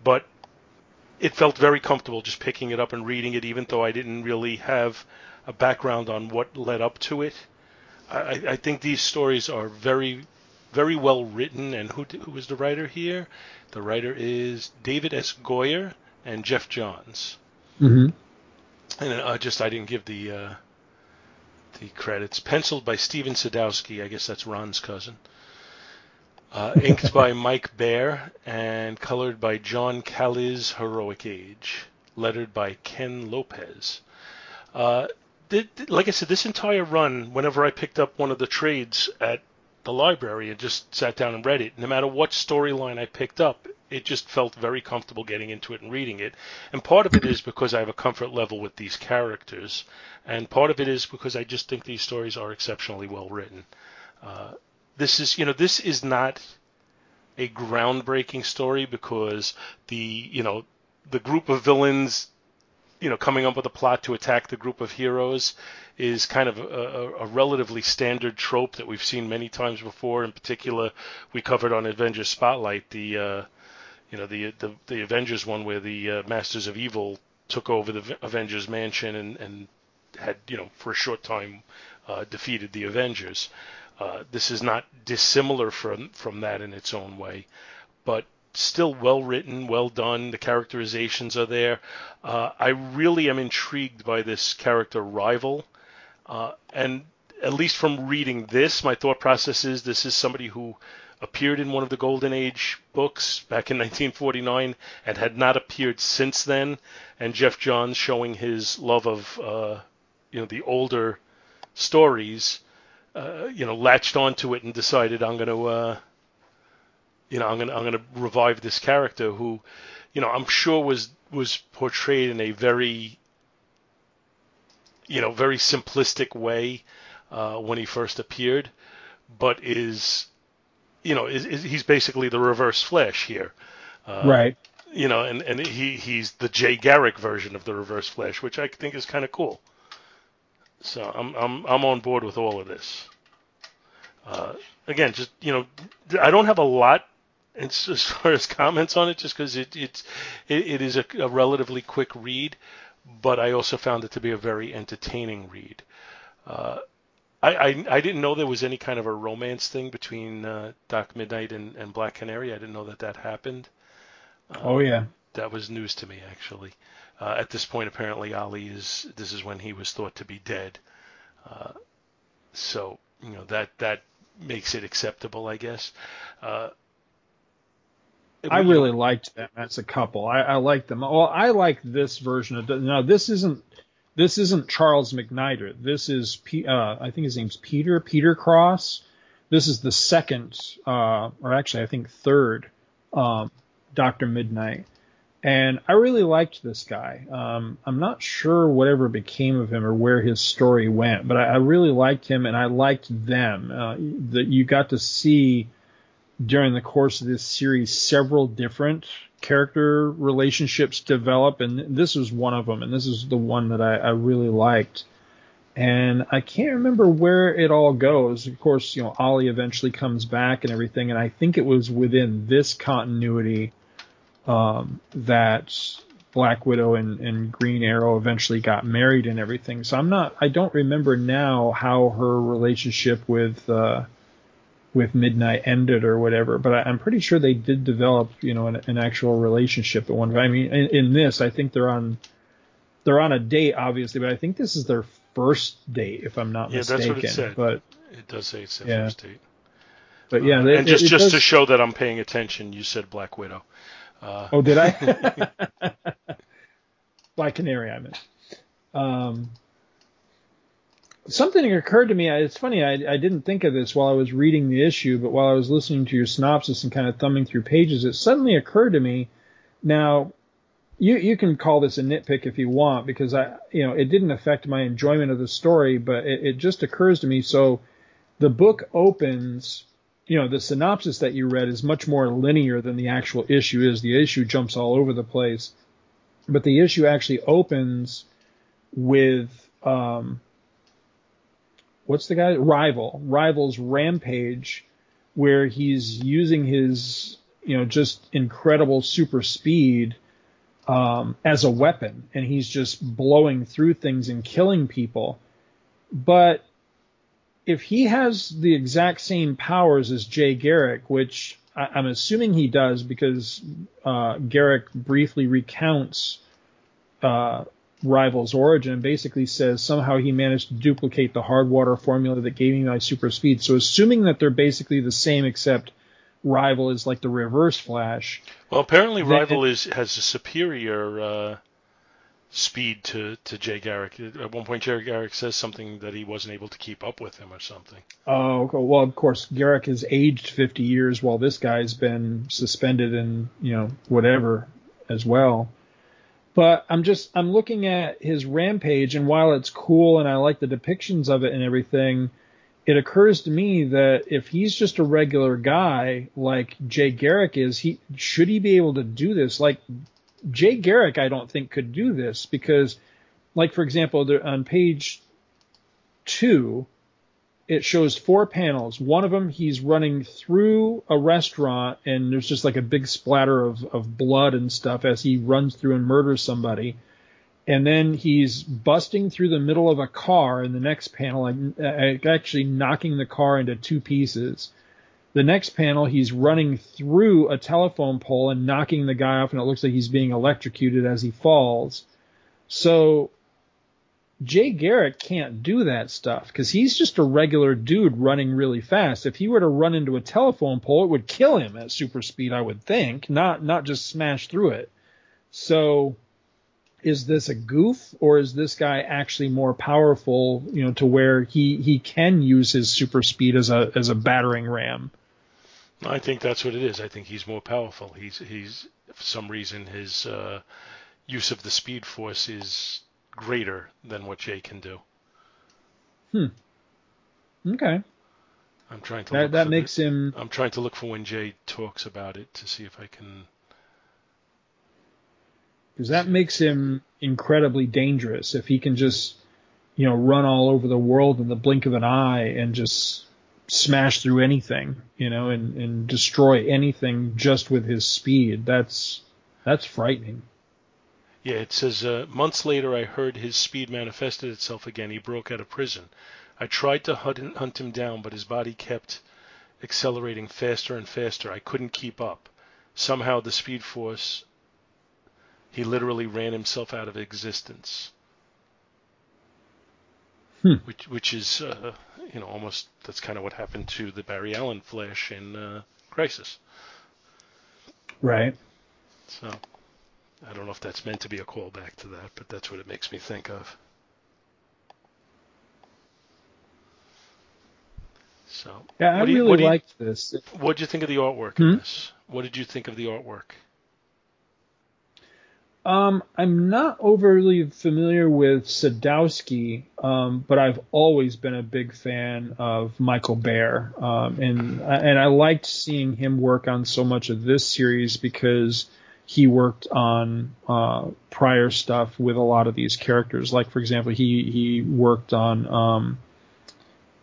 but it felt very comfortable just picking it up and reading it, even though I didn't really have a background on what led up to it. I, I think these stories are very, very well written. And who who is the writer here? The writer is David S. Goyer and Geoff Johns. mm-hmm. And uh, just I didn't give the uh, the credits. Penciled by Stephen Sadowski. I guess that's Ron's cousin. Uh, inked by Mike Bair and colored by John Kalisz Heroic Age. Lettered by Ken Lopez. Uh, th- th- like I said, this entire run, whenever I picked up one of the trades at the library and just sat down and read it, no matter what storyline I picked up, it just felt very comfortable getting into it and reading it. And part of it is because I have a comfort level with these characters, and part of it is because I just think these stories are exceptionally well written. Uh, this is, you know, this is not a groundbreaking story because the, you know, the group of villains, you know, coming up with a plot to attack the group of heroes is kind of a, a, relatively standard trope that we've seen many times before. In particular, we covered on Avengers Spotlight the, uh, you know, the, the the Avengers one where the uh, Masters of Evil took over the Avengers mansion and, and had, you know, for a short time uh, defeated the Avengers. Uh, this is not dissimilar from from that in its own way, but still well written, well done. The characterizations are there. Uh, I really am intrigued by this character rival, uh, and at least from reading this, my thought process is this is somebody who appeared in one of the Golden Age books back in 1949 and had not appeared since then. And Geoff Johns showing his love of uh, you know the older stories, uh, you know, latched onto it and decided I'm going to uh, you know I'm going to I'm going to revive this character who, you know, I'm sure was was portrayed in a very you know very simplistic way uh, when he first appeared, but is you know is, is he's basically the reverse Flash here. Uh, right. you know, and, and he he's the Jay Garrick version of the Reverse Flash, which I think is kind of cool. So I'm I'm I'm on board with all of this. Uh, again, just you know, I don't have a lot as far as comments on it, just because it, it's it, it is a, a relatively quick read, but I also found it to be a very entertaining read. Uh, I, I, I didn't know there was any kind of a romance thing between uh, Doc Midnight and, and Black Canary. I didn't know that that happened. oh yeah. That was news to me actually. Uh, at this point, apparently Ollie is this is when he was thought to be dead. Uh, so you know that that makes it acceptable, I guess. Uh, I really liked them as a couple. I, I like them. Well, I like this version of now. This isn't this isn't Charles McNider. This is P, uh, I think his name's Pieter Pieter Cross. This is the second, uh, or actually I think third, um, Doctor Midnight. And I really liked this guy. Um, I'm not sure whatever became of him or where his story went, but I, I really liked him and I liked them. Uh, that you got to see during the course of this series several different character relationships develop, and this was one of them, and this is the one that I, I really liked. And I can't remember where it all goes. Of course, you know, Ollie eventually comes back and everything, and I think it was within this continuity um, that Black Widow and, and Green Arrow eventually got married and everything. So I'm not, I don't remember now how her relationship with uh, with Midnight ended or whatever, but I, am pretty sure they did develop, you know, an, an actual relationship at one. I mean, in, in, this, I think they're on they're on a date, obviously, but I think this is their first date, if I'm not yeah, mistaken. that's what it said. But it does say it's their yeah. first date. But yeah, it, and just it, just does... to show that I'm paying attention, you said Black Widow. Uh, oh, did I? Black Canary, I meant. Um, something occurred to me. It's funny, I, I didn't think of this while I was reading the issue, but while I was listening to your synopsis and kind of thumbing through pages, it suddenly occurred to me. Now, you you can call this a nitpick if you want, because I you know it didn't affect my enjoyment of the story, but it, it just occurs to me. So, the book opens. You know, the synopsis that you read is much more linear than the actual issue is. The issue jumps all over the place, but the issue actually opens with um, what's the guy? Rival. Rival's rampage, where he's using his, you know, just incredible super speed um, as a weapon, and he's just blowing through things and killing people. But if he has the exact same powers as Jay Garrick, which I, am assuming he does because uh, Garrick briefly recounts uh, rival's origin and basically says somehow he managed to duplicate the hard water formula that gave me my super speed. So assuming that they're basically the same except rival is like the reverse flash. Well, apparently rival it, is has a superior uh, speed to to Jay Garrick. At one point, Jay Garrick says something that he wasn't able to keep up with him or something. Oh, well, of course, Garrick has aged 50 years while this guy's been suspended and you know whatever as well. But I'm just I'm looking at his rampage, and while it's cool and I like the depictions of it and everything, it occurs to me that if he's just a regular guy like Jay Garrick is, he should he be able to do this? Like Jay Garrick, I don't think could do this because, like for example, on page two, it shows four panels. One of them, he's running through a restaurant, and there's just like a big splatter of, of blood and stuff as he runs through and murders somebody. And then he's busting through the middle of a car in the next panel, like, uh, actually knocking the car into two pieces. The next panel, he's running through a telephone pole and knocking the guy off, and it looks like he's being electrocuted as he falls. So Jay Garrick can't do that stuff because he's just a regular dude running really fast. If he were to run into a telephone pole, it would kill him at super speed, I would think, not not just smash through it. So is this a goof or is this guy actually more powerful, you know, to where he he can use his super speed as a as a battering ram? I think that's what it is. I think he's more powerful. He's he's for some reason his uh, use of the speed force is greater than what Jay can do. Hmm. Okay. I'm trying to. That that makes the, him. I'm trying to look for when Jay talks about it to see if I can. Because that makes him incredibly dangerous if he can just, you know, run all over the world in the blink of an eye and just smash through anything, you know, and, and destroy anything just with his speed. That's that's frightening. Yeah, it says uh, months later I heard his speed manifested itself again. He broke out of prison. I tried to hunt, hunt him down, but his body kept accelerating faster and faster. I couldn't keep up. Somehow the speed force, he literally ran himself out of existence. Hmm. Which, which is, uh, you know, almost that's kind of what happened to the Barry Allen Flash in uh, Crisis. Right. So, I don't know if that's meant to be a callback to that, but that's what it makes me think of. So, Yeah, I what do you- really you- liked this. What did you think of the artwork Hmm? in this? What did you think of the artwork? Um, I'm not overly familiar with Sadowski, um, but I've always been a big fan of Michael Bair, um, and and I liked seeing him work on so much of this series because he worked on uh, prior stuff with a lot of these characters. Like for example, he he worked on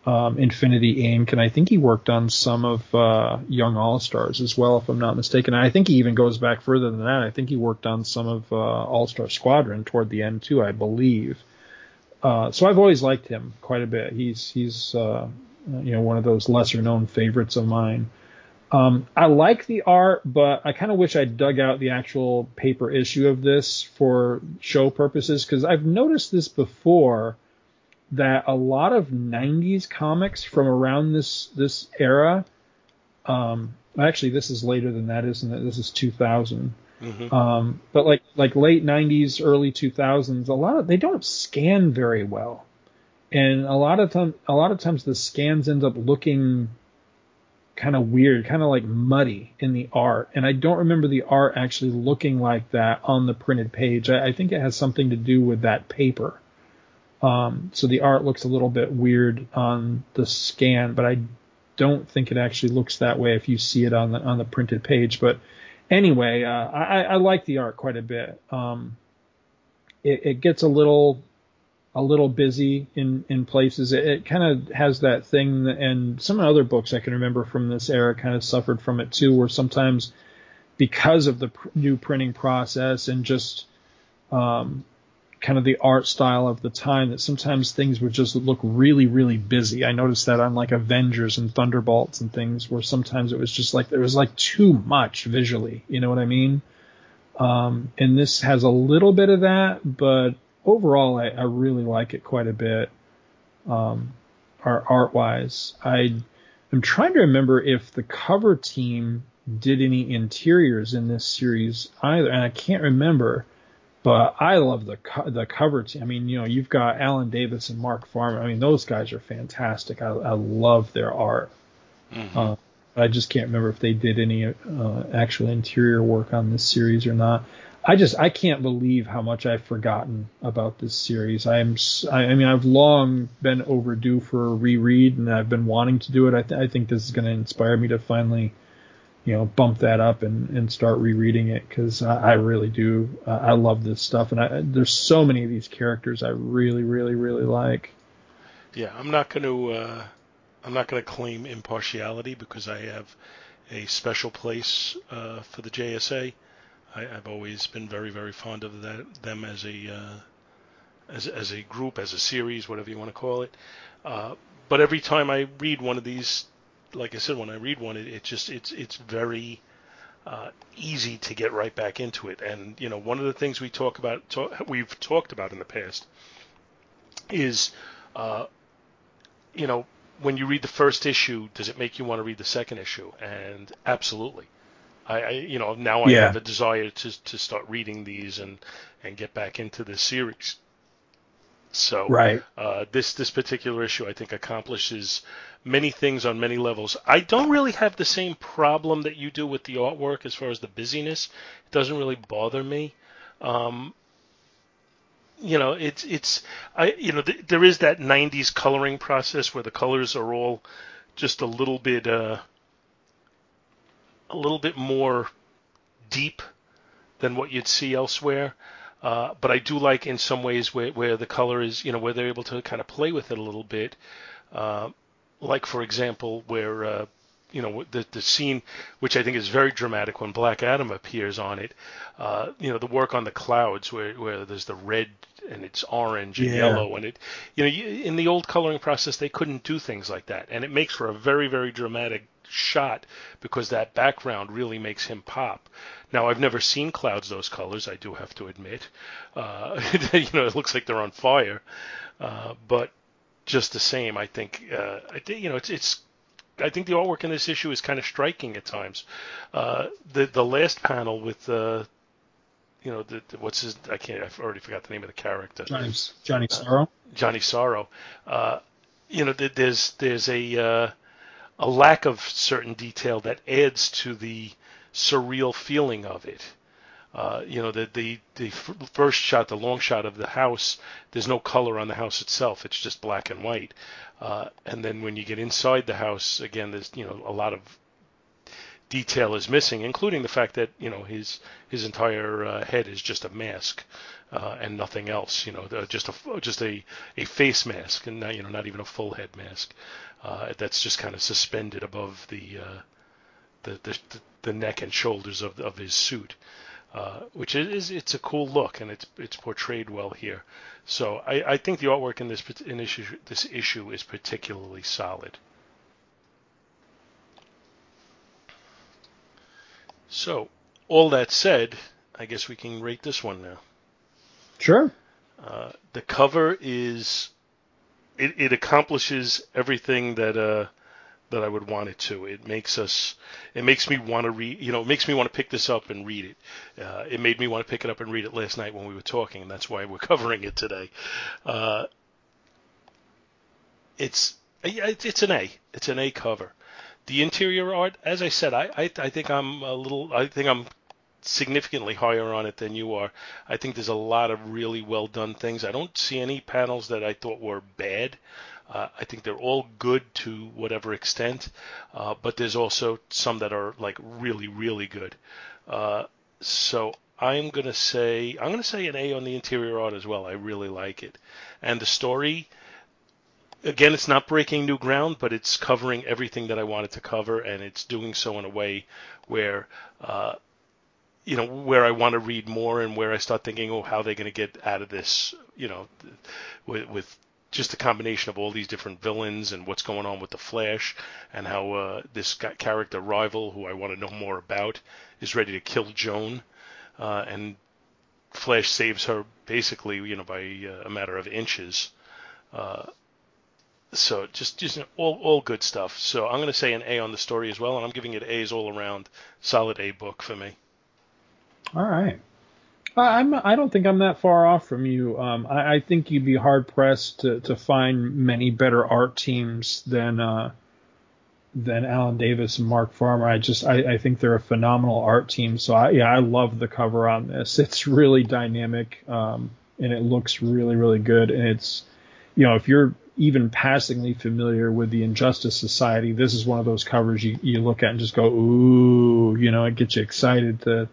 um, Infinity Inc. and I think he worked on some of uh, Young All Stars as well, if I'm not mistaken. And I think he even goes back further than that. I think he worked on some of uh, All Star Squadron toward the end too, I believe. Uh, so I've always liked him quite a bit. He's he's uh, you know one of those lesser known favorites of mine. Um, I like the art, but I kind of wish I dug out the actual paper issue of this for show purposes because I've noticed this before that a lot of 90s comics from around this this era um actually this is later than that isn't it? This is 2000 Mm-hmm. um but like like late 90s early 2000s a lot of they don't scan very well. And a lot of time a lot of times the scans end up looking kind of weird kind of like muddy in the art. And i don't remember the art actually looking like that on the printed page. I, I think it has something to do with that paper um, so the art looks a little bit weird on the scan, but I don't think it actually looks that way if you see it on the on the printed page. But anyway, uh, I, I like the art quite a bit. Um, it, it gets a little a little busy in in places. It, it kind of has that thing, and some other books I can remember from this era kind of suffered from it too, where sometimes because of the pr- new printing process and just um, kind of the art style of the time that sometimes things would just look really really busy. I noticed that on like avengers and thunderbolts and things where sometimes it was just like there was like too much visually you know what i mean? Um, and this has a little bit of that but overall i, I really like it quite a bit um, art, wise i'm trying to remember if the cover team did any interiors in this series either and i can't remember but I love the co- the cover team. I mean, you know, you've got Alan Davis and Mark Farmer. I mean, those guys are fantastic. I, I love their art. Mm-hmm. Uh, I just can't remember if they did any uh, actual interior work on this series or not. I just I can't believe how much I've forgotten about this series. I'm I mean I've long been overdue for a reread and I've been wanting to do it. I, th- I think this is going to inspire me to finally you know bump that up and, and start rereading it because I, I really do uh, I love this stuff and I, there's so many of these characters I really really really like. Yeah, I'm not going to uh, I'm not going to claim impartiality because I have a special place uh, for the JSA. I, I've always been very very fond of that them as a uh, as as a group, as a series, whatever you want to call it. Uh, but every time I read one of these, like I said, when I read one, it, it just it's it's very uh, easy to get right back into it. And you know, one of the things we talk about, talk, we've talked about in the past, is, uh, you know, when you read the first issue, does it make you want to read the second issue? And absolutely. I, I you know, now I Yeah. have a desire to to start reading these and and get back into this series. So Right. uh, this this particular issue, I think, accomplishes many things on many levels. I don't really have the same problem that you do with the artwork as far as the busyness. It doesn't really bother me. Um, you know, it's it's I you know th- there is that '90s coloring process where the colors are all just a little bit uh, a little bit more deep than what you'd see elsewhere. Uh, but I do like in some ways where, where the color is, you know, where they're able to kind of play with it a little bit. Uh, like for example, where uh, you know the the scene, which I think is very dramatic when Black Adam appears on it. Uh, you know the work on the clouds, where where there's the red and it's orange and Yeah. yellow, and it you know you, in the old coloring process they couldn't do things like that, and it makes for a very very dramatic shot because that background really makes him pop. Now I've never seen clouds those colors, I do have to admit. Uh, you know it looks like they're on fire, uh, but just the same, I think uh, I think you know it's it's I think the artwork in this issue is kind of striking at times. Uh, the the last panel with uh, you know the, the- what's his I can't I've already forgot the name of the character Johnny Johnny Sorrow. Johnny Sorrow. Uh, you know th- there's there's a uh, a lack of certain detail that adds to the surreal feeling of it. Uh, you know, the, the the first shot, the long shot of the house, there's no color on the house itself. It's just black and white. Uh, and then when you get inside the house, again, there's you know a lot of detail is missing, including the fact that you know his his entire uh, head is just a mask uh, and nothing else. You know, just a just a a face mask, and not, you know not even a full head mask. Uh, that's just kind of suspended above the uh, the, the the neck and shoulders of of his suit, uh, which is it's a cool look and it's it's portrayed well here. So I, I think the artwork in this in issue this issue is particularly solid. So all that said, I guess we can rate this one now. Sure. Uh, the cover is it, it accomplishes everything that uh, that I would want it to. It makes us it makes me want to read you know it makes me want to pick this up and read it. Uh, it made me want to pick it up and read it last night when we were talking, and that's why we're covering it today. Uh, it's it's an A. It's an A cover. The interior art, as I said, I, I I think I'm a little I think I'm significantly higher on it than you are. I think there's a lot of really well done things. I don't see any panels that I thought were bad. Uh, I think they're all good to whatever extent, uh, but there's also some that are like really, really good. Uh, so I'm gonna say I'm gonna say an A on the interior art as well. I really like it, and the story. Again, it's not breaking new ground, but it's covering everything that I wanted to cover, and it's doing so in a way where uh, you know where I want to read more and where I start thinking, oh, how are they going to get out of this? You know, with, with just a combination of all these different villains and what's going on with the Flash and how uh, this character rival, who I want to know more about, is ready to kill Joan, uh, and Flash saves her basically, you know, by uh, a matter of inches. Uh, so just just all all good stuff. So I'm going to say an A on the story as well, and I'm giving it A's all around. Solid A book for me. All right. I'm. I don't think I'm that far off from you. Um, I, I think you'd be hard pressed to, to find many better art teams than uh, than Alan Davis and Mark Farmer. I just. I, I think they're a phenomenal art team. So I, yeah, I love the cover on this. It's really dynamic, um, and it looks really, really good. And it's, you know, if you're even passingly familiar with the Injustice Society, this is one of those covers you, you look at and just go, ooh, you know, it gets you excited to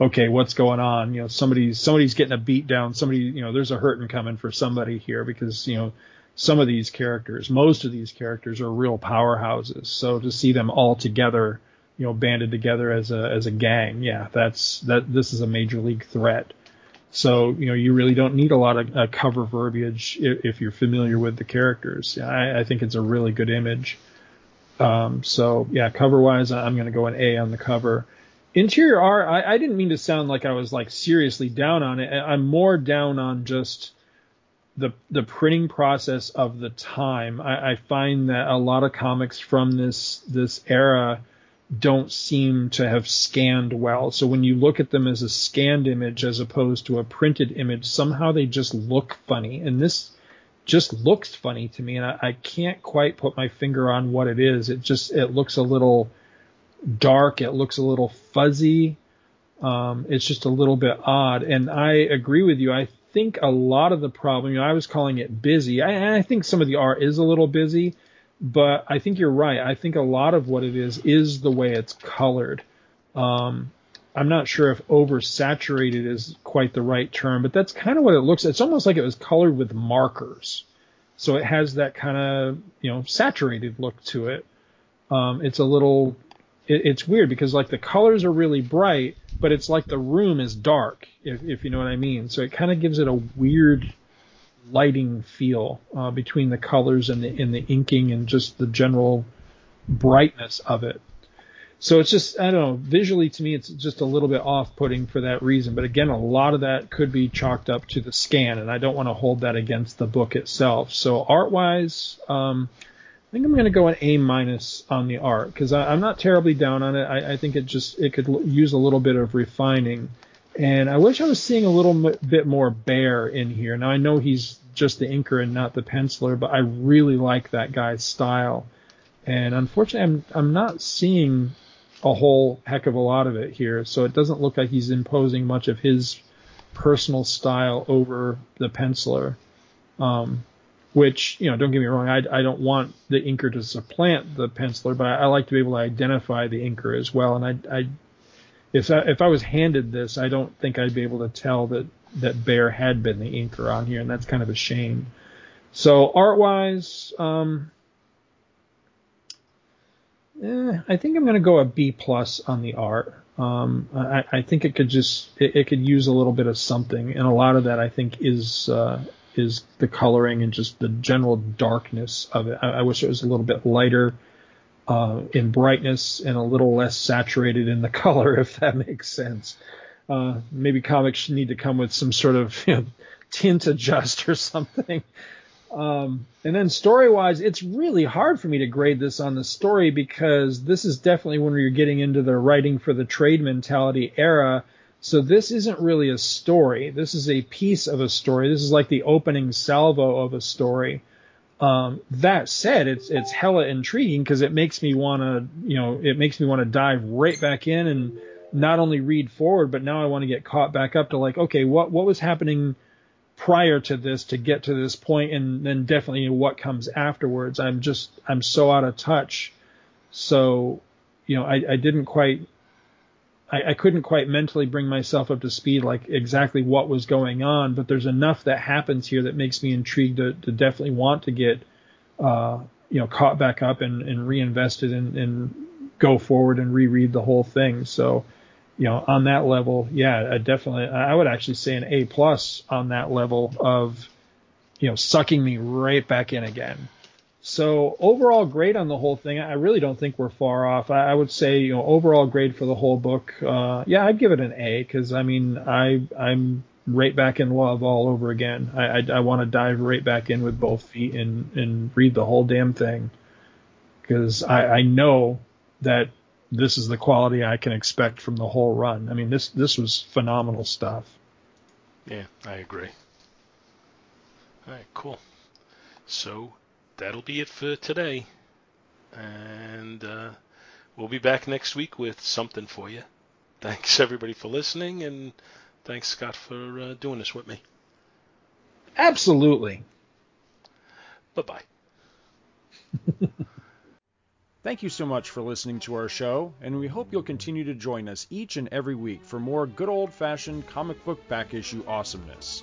okay, what's going on? You know, somebody's somebody's getting a beat down. Somebody, you know, there's a hurting coming for somebody here because you know some of these characters, most of these characters are real powerhouses. So to see them all together, you know, banded together as a as a gang, yeah, that's that. This is a major league threat. So you know, you really don't need a lot of uh, cover verbiage if, if you're familiar with the characters. I, I think it's a really good image. Um, so yeah, cover wise, I'm going to go an A on the cover. Interior art, I, I didn't mean to sound like I was like seriously down on it. I'm more down on just the the printing process of the time. I, I find that a lot of comics from this this era don't seem to have scanned well. So when you look at them as a scanned image as opposed to a printed image, somehow they just look funny. And this just looks funny to me, and I, I can't quite put my finger on what it is. It just it looks a little dark. It looks a little fuzzy. Um, it's just a little bit odd. And I agree with you. I think a lot of the problem, you know, I was calling it busy. I, I think some of the art is a little busy, but I think you're right. I think a lot of what it is is the way it's colored. Um, I'm not sure if oversaturated is quite the right term, but that's kind of what it looks. It's almost like it was colored with markers. so it has that kind of you know saturated look to it. Um, it's a little, it, it's weird because like the colors are really bright, but it's like the room is dark, if, if you know what I mean. So it kind of gives it a weird lighting feel uh, between the colors and the the inking and just the general brightness of it. So it's just I don't know visually to me it's just a little bit off-putting for that reason. But again, a lot of that could be chalked up to the scan, and I don't want to hold that against the book itself. So art-wise, um, I think I'm going to go an A minus on the art because I'm not terribly down on it. I, I, think it just it could use a little bit of refining, and I wish I was seeing a little bit more Bair in here. Now I know he's just the inker and not the penciler, but I really like that guy's style. And unfortunately, I'm I'm not seeing a whole heck of a lot of it here. So it doesn't look like he's imposing much of his personal style over the penciler. Um, which, you know, don't get me wrong, I, I don't want the inker to supplant the penciler, but I, I, like to be able to identify the inker as well. And I, I if I, if I was handed this, I don't think I'd be able to tell that that Bair had been the inker on here, and that's kind of a shame. So art wise, um, eh, I think I'm going to go a B plus on the art. Um, I, I, think it could just it, it, could use a little bit of something, and a lot of that I think is uh, is the coloring and just the general darkness of it. I, I wish it was a little bit lighter uh, in brightness and a little less saturated in the color, if that makes sense. Uh, maybe comics need to come with some sort of you know, tint adjust or something. Um, and then story wise, it's really hard for me to grade this on the story because this is definitely when you're getting into the writing for the trade mentality era. So this isn't really a story. This is a piece of a story. This is like the opening salvo of a story. Um, that said, it's it's hella intriguing because it makes me want to, you know, it makes me want to dive right back in and not only read forward, but now I want to get caught back up to like, okay, what what was happening prior to this to get to this point and then definitely what comes afterwards. I'm just I'm so out of touch. So, you know, I, I didn't quite I, I couldn't quite mentally bring myself up to speed like exactly what was going on, but there's enough that happens here that makes me intrigued to, to definitely want to get uh, you know, caught back up and, and reinvested and, and go forward and reread the whole thing. So you know, on that level, yeah, I definitely, I would actually say an A plus on that level of, you know, sucking me right back in again. So overall grade on the whole thing, I really don't think we're far off. I, I would say, you know, overall grade for the whole book, uh, yeah, I'd give it an A because I mean, I I'm right back in love all over again. I I, I want to dive right back in with both feet and and read the whole damn thing because I I know that this is the quality I can expect from the whole run. I mean, this this was phenomenal stuff. Yeah, I agree. All right, cool. So that'll be it for today, and uh, we'll be back next week with something for you. Thanks everybody for listening, and thanks Scott for uh, doing this with me. Absolutely. Bye bye. Thank you so much for listening to our show, and we hope you'll continue to join us each and every week for more good old fashioned comic book back issue awesomeness.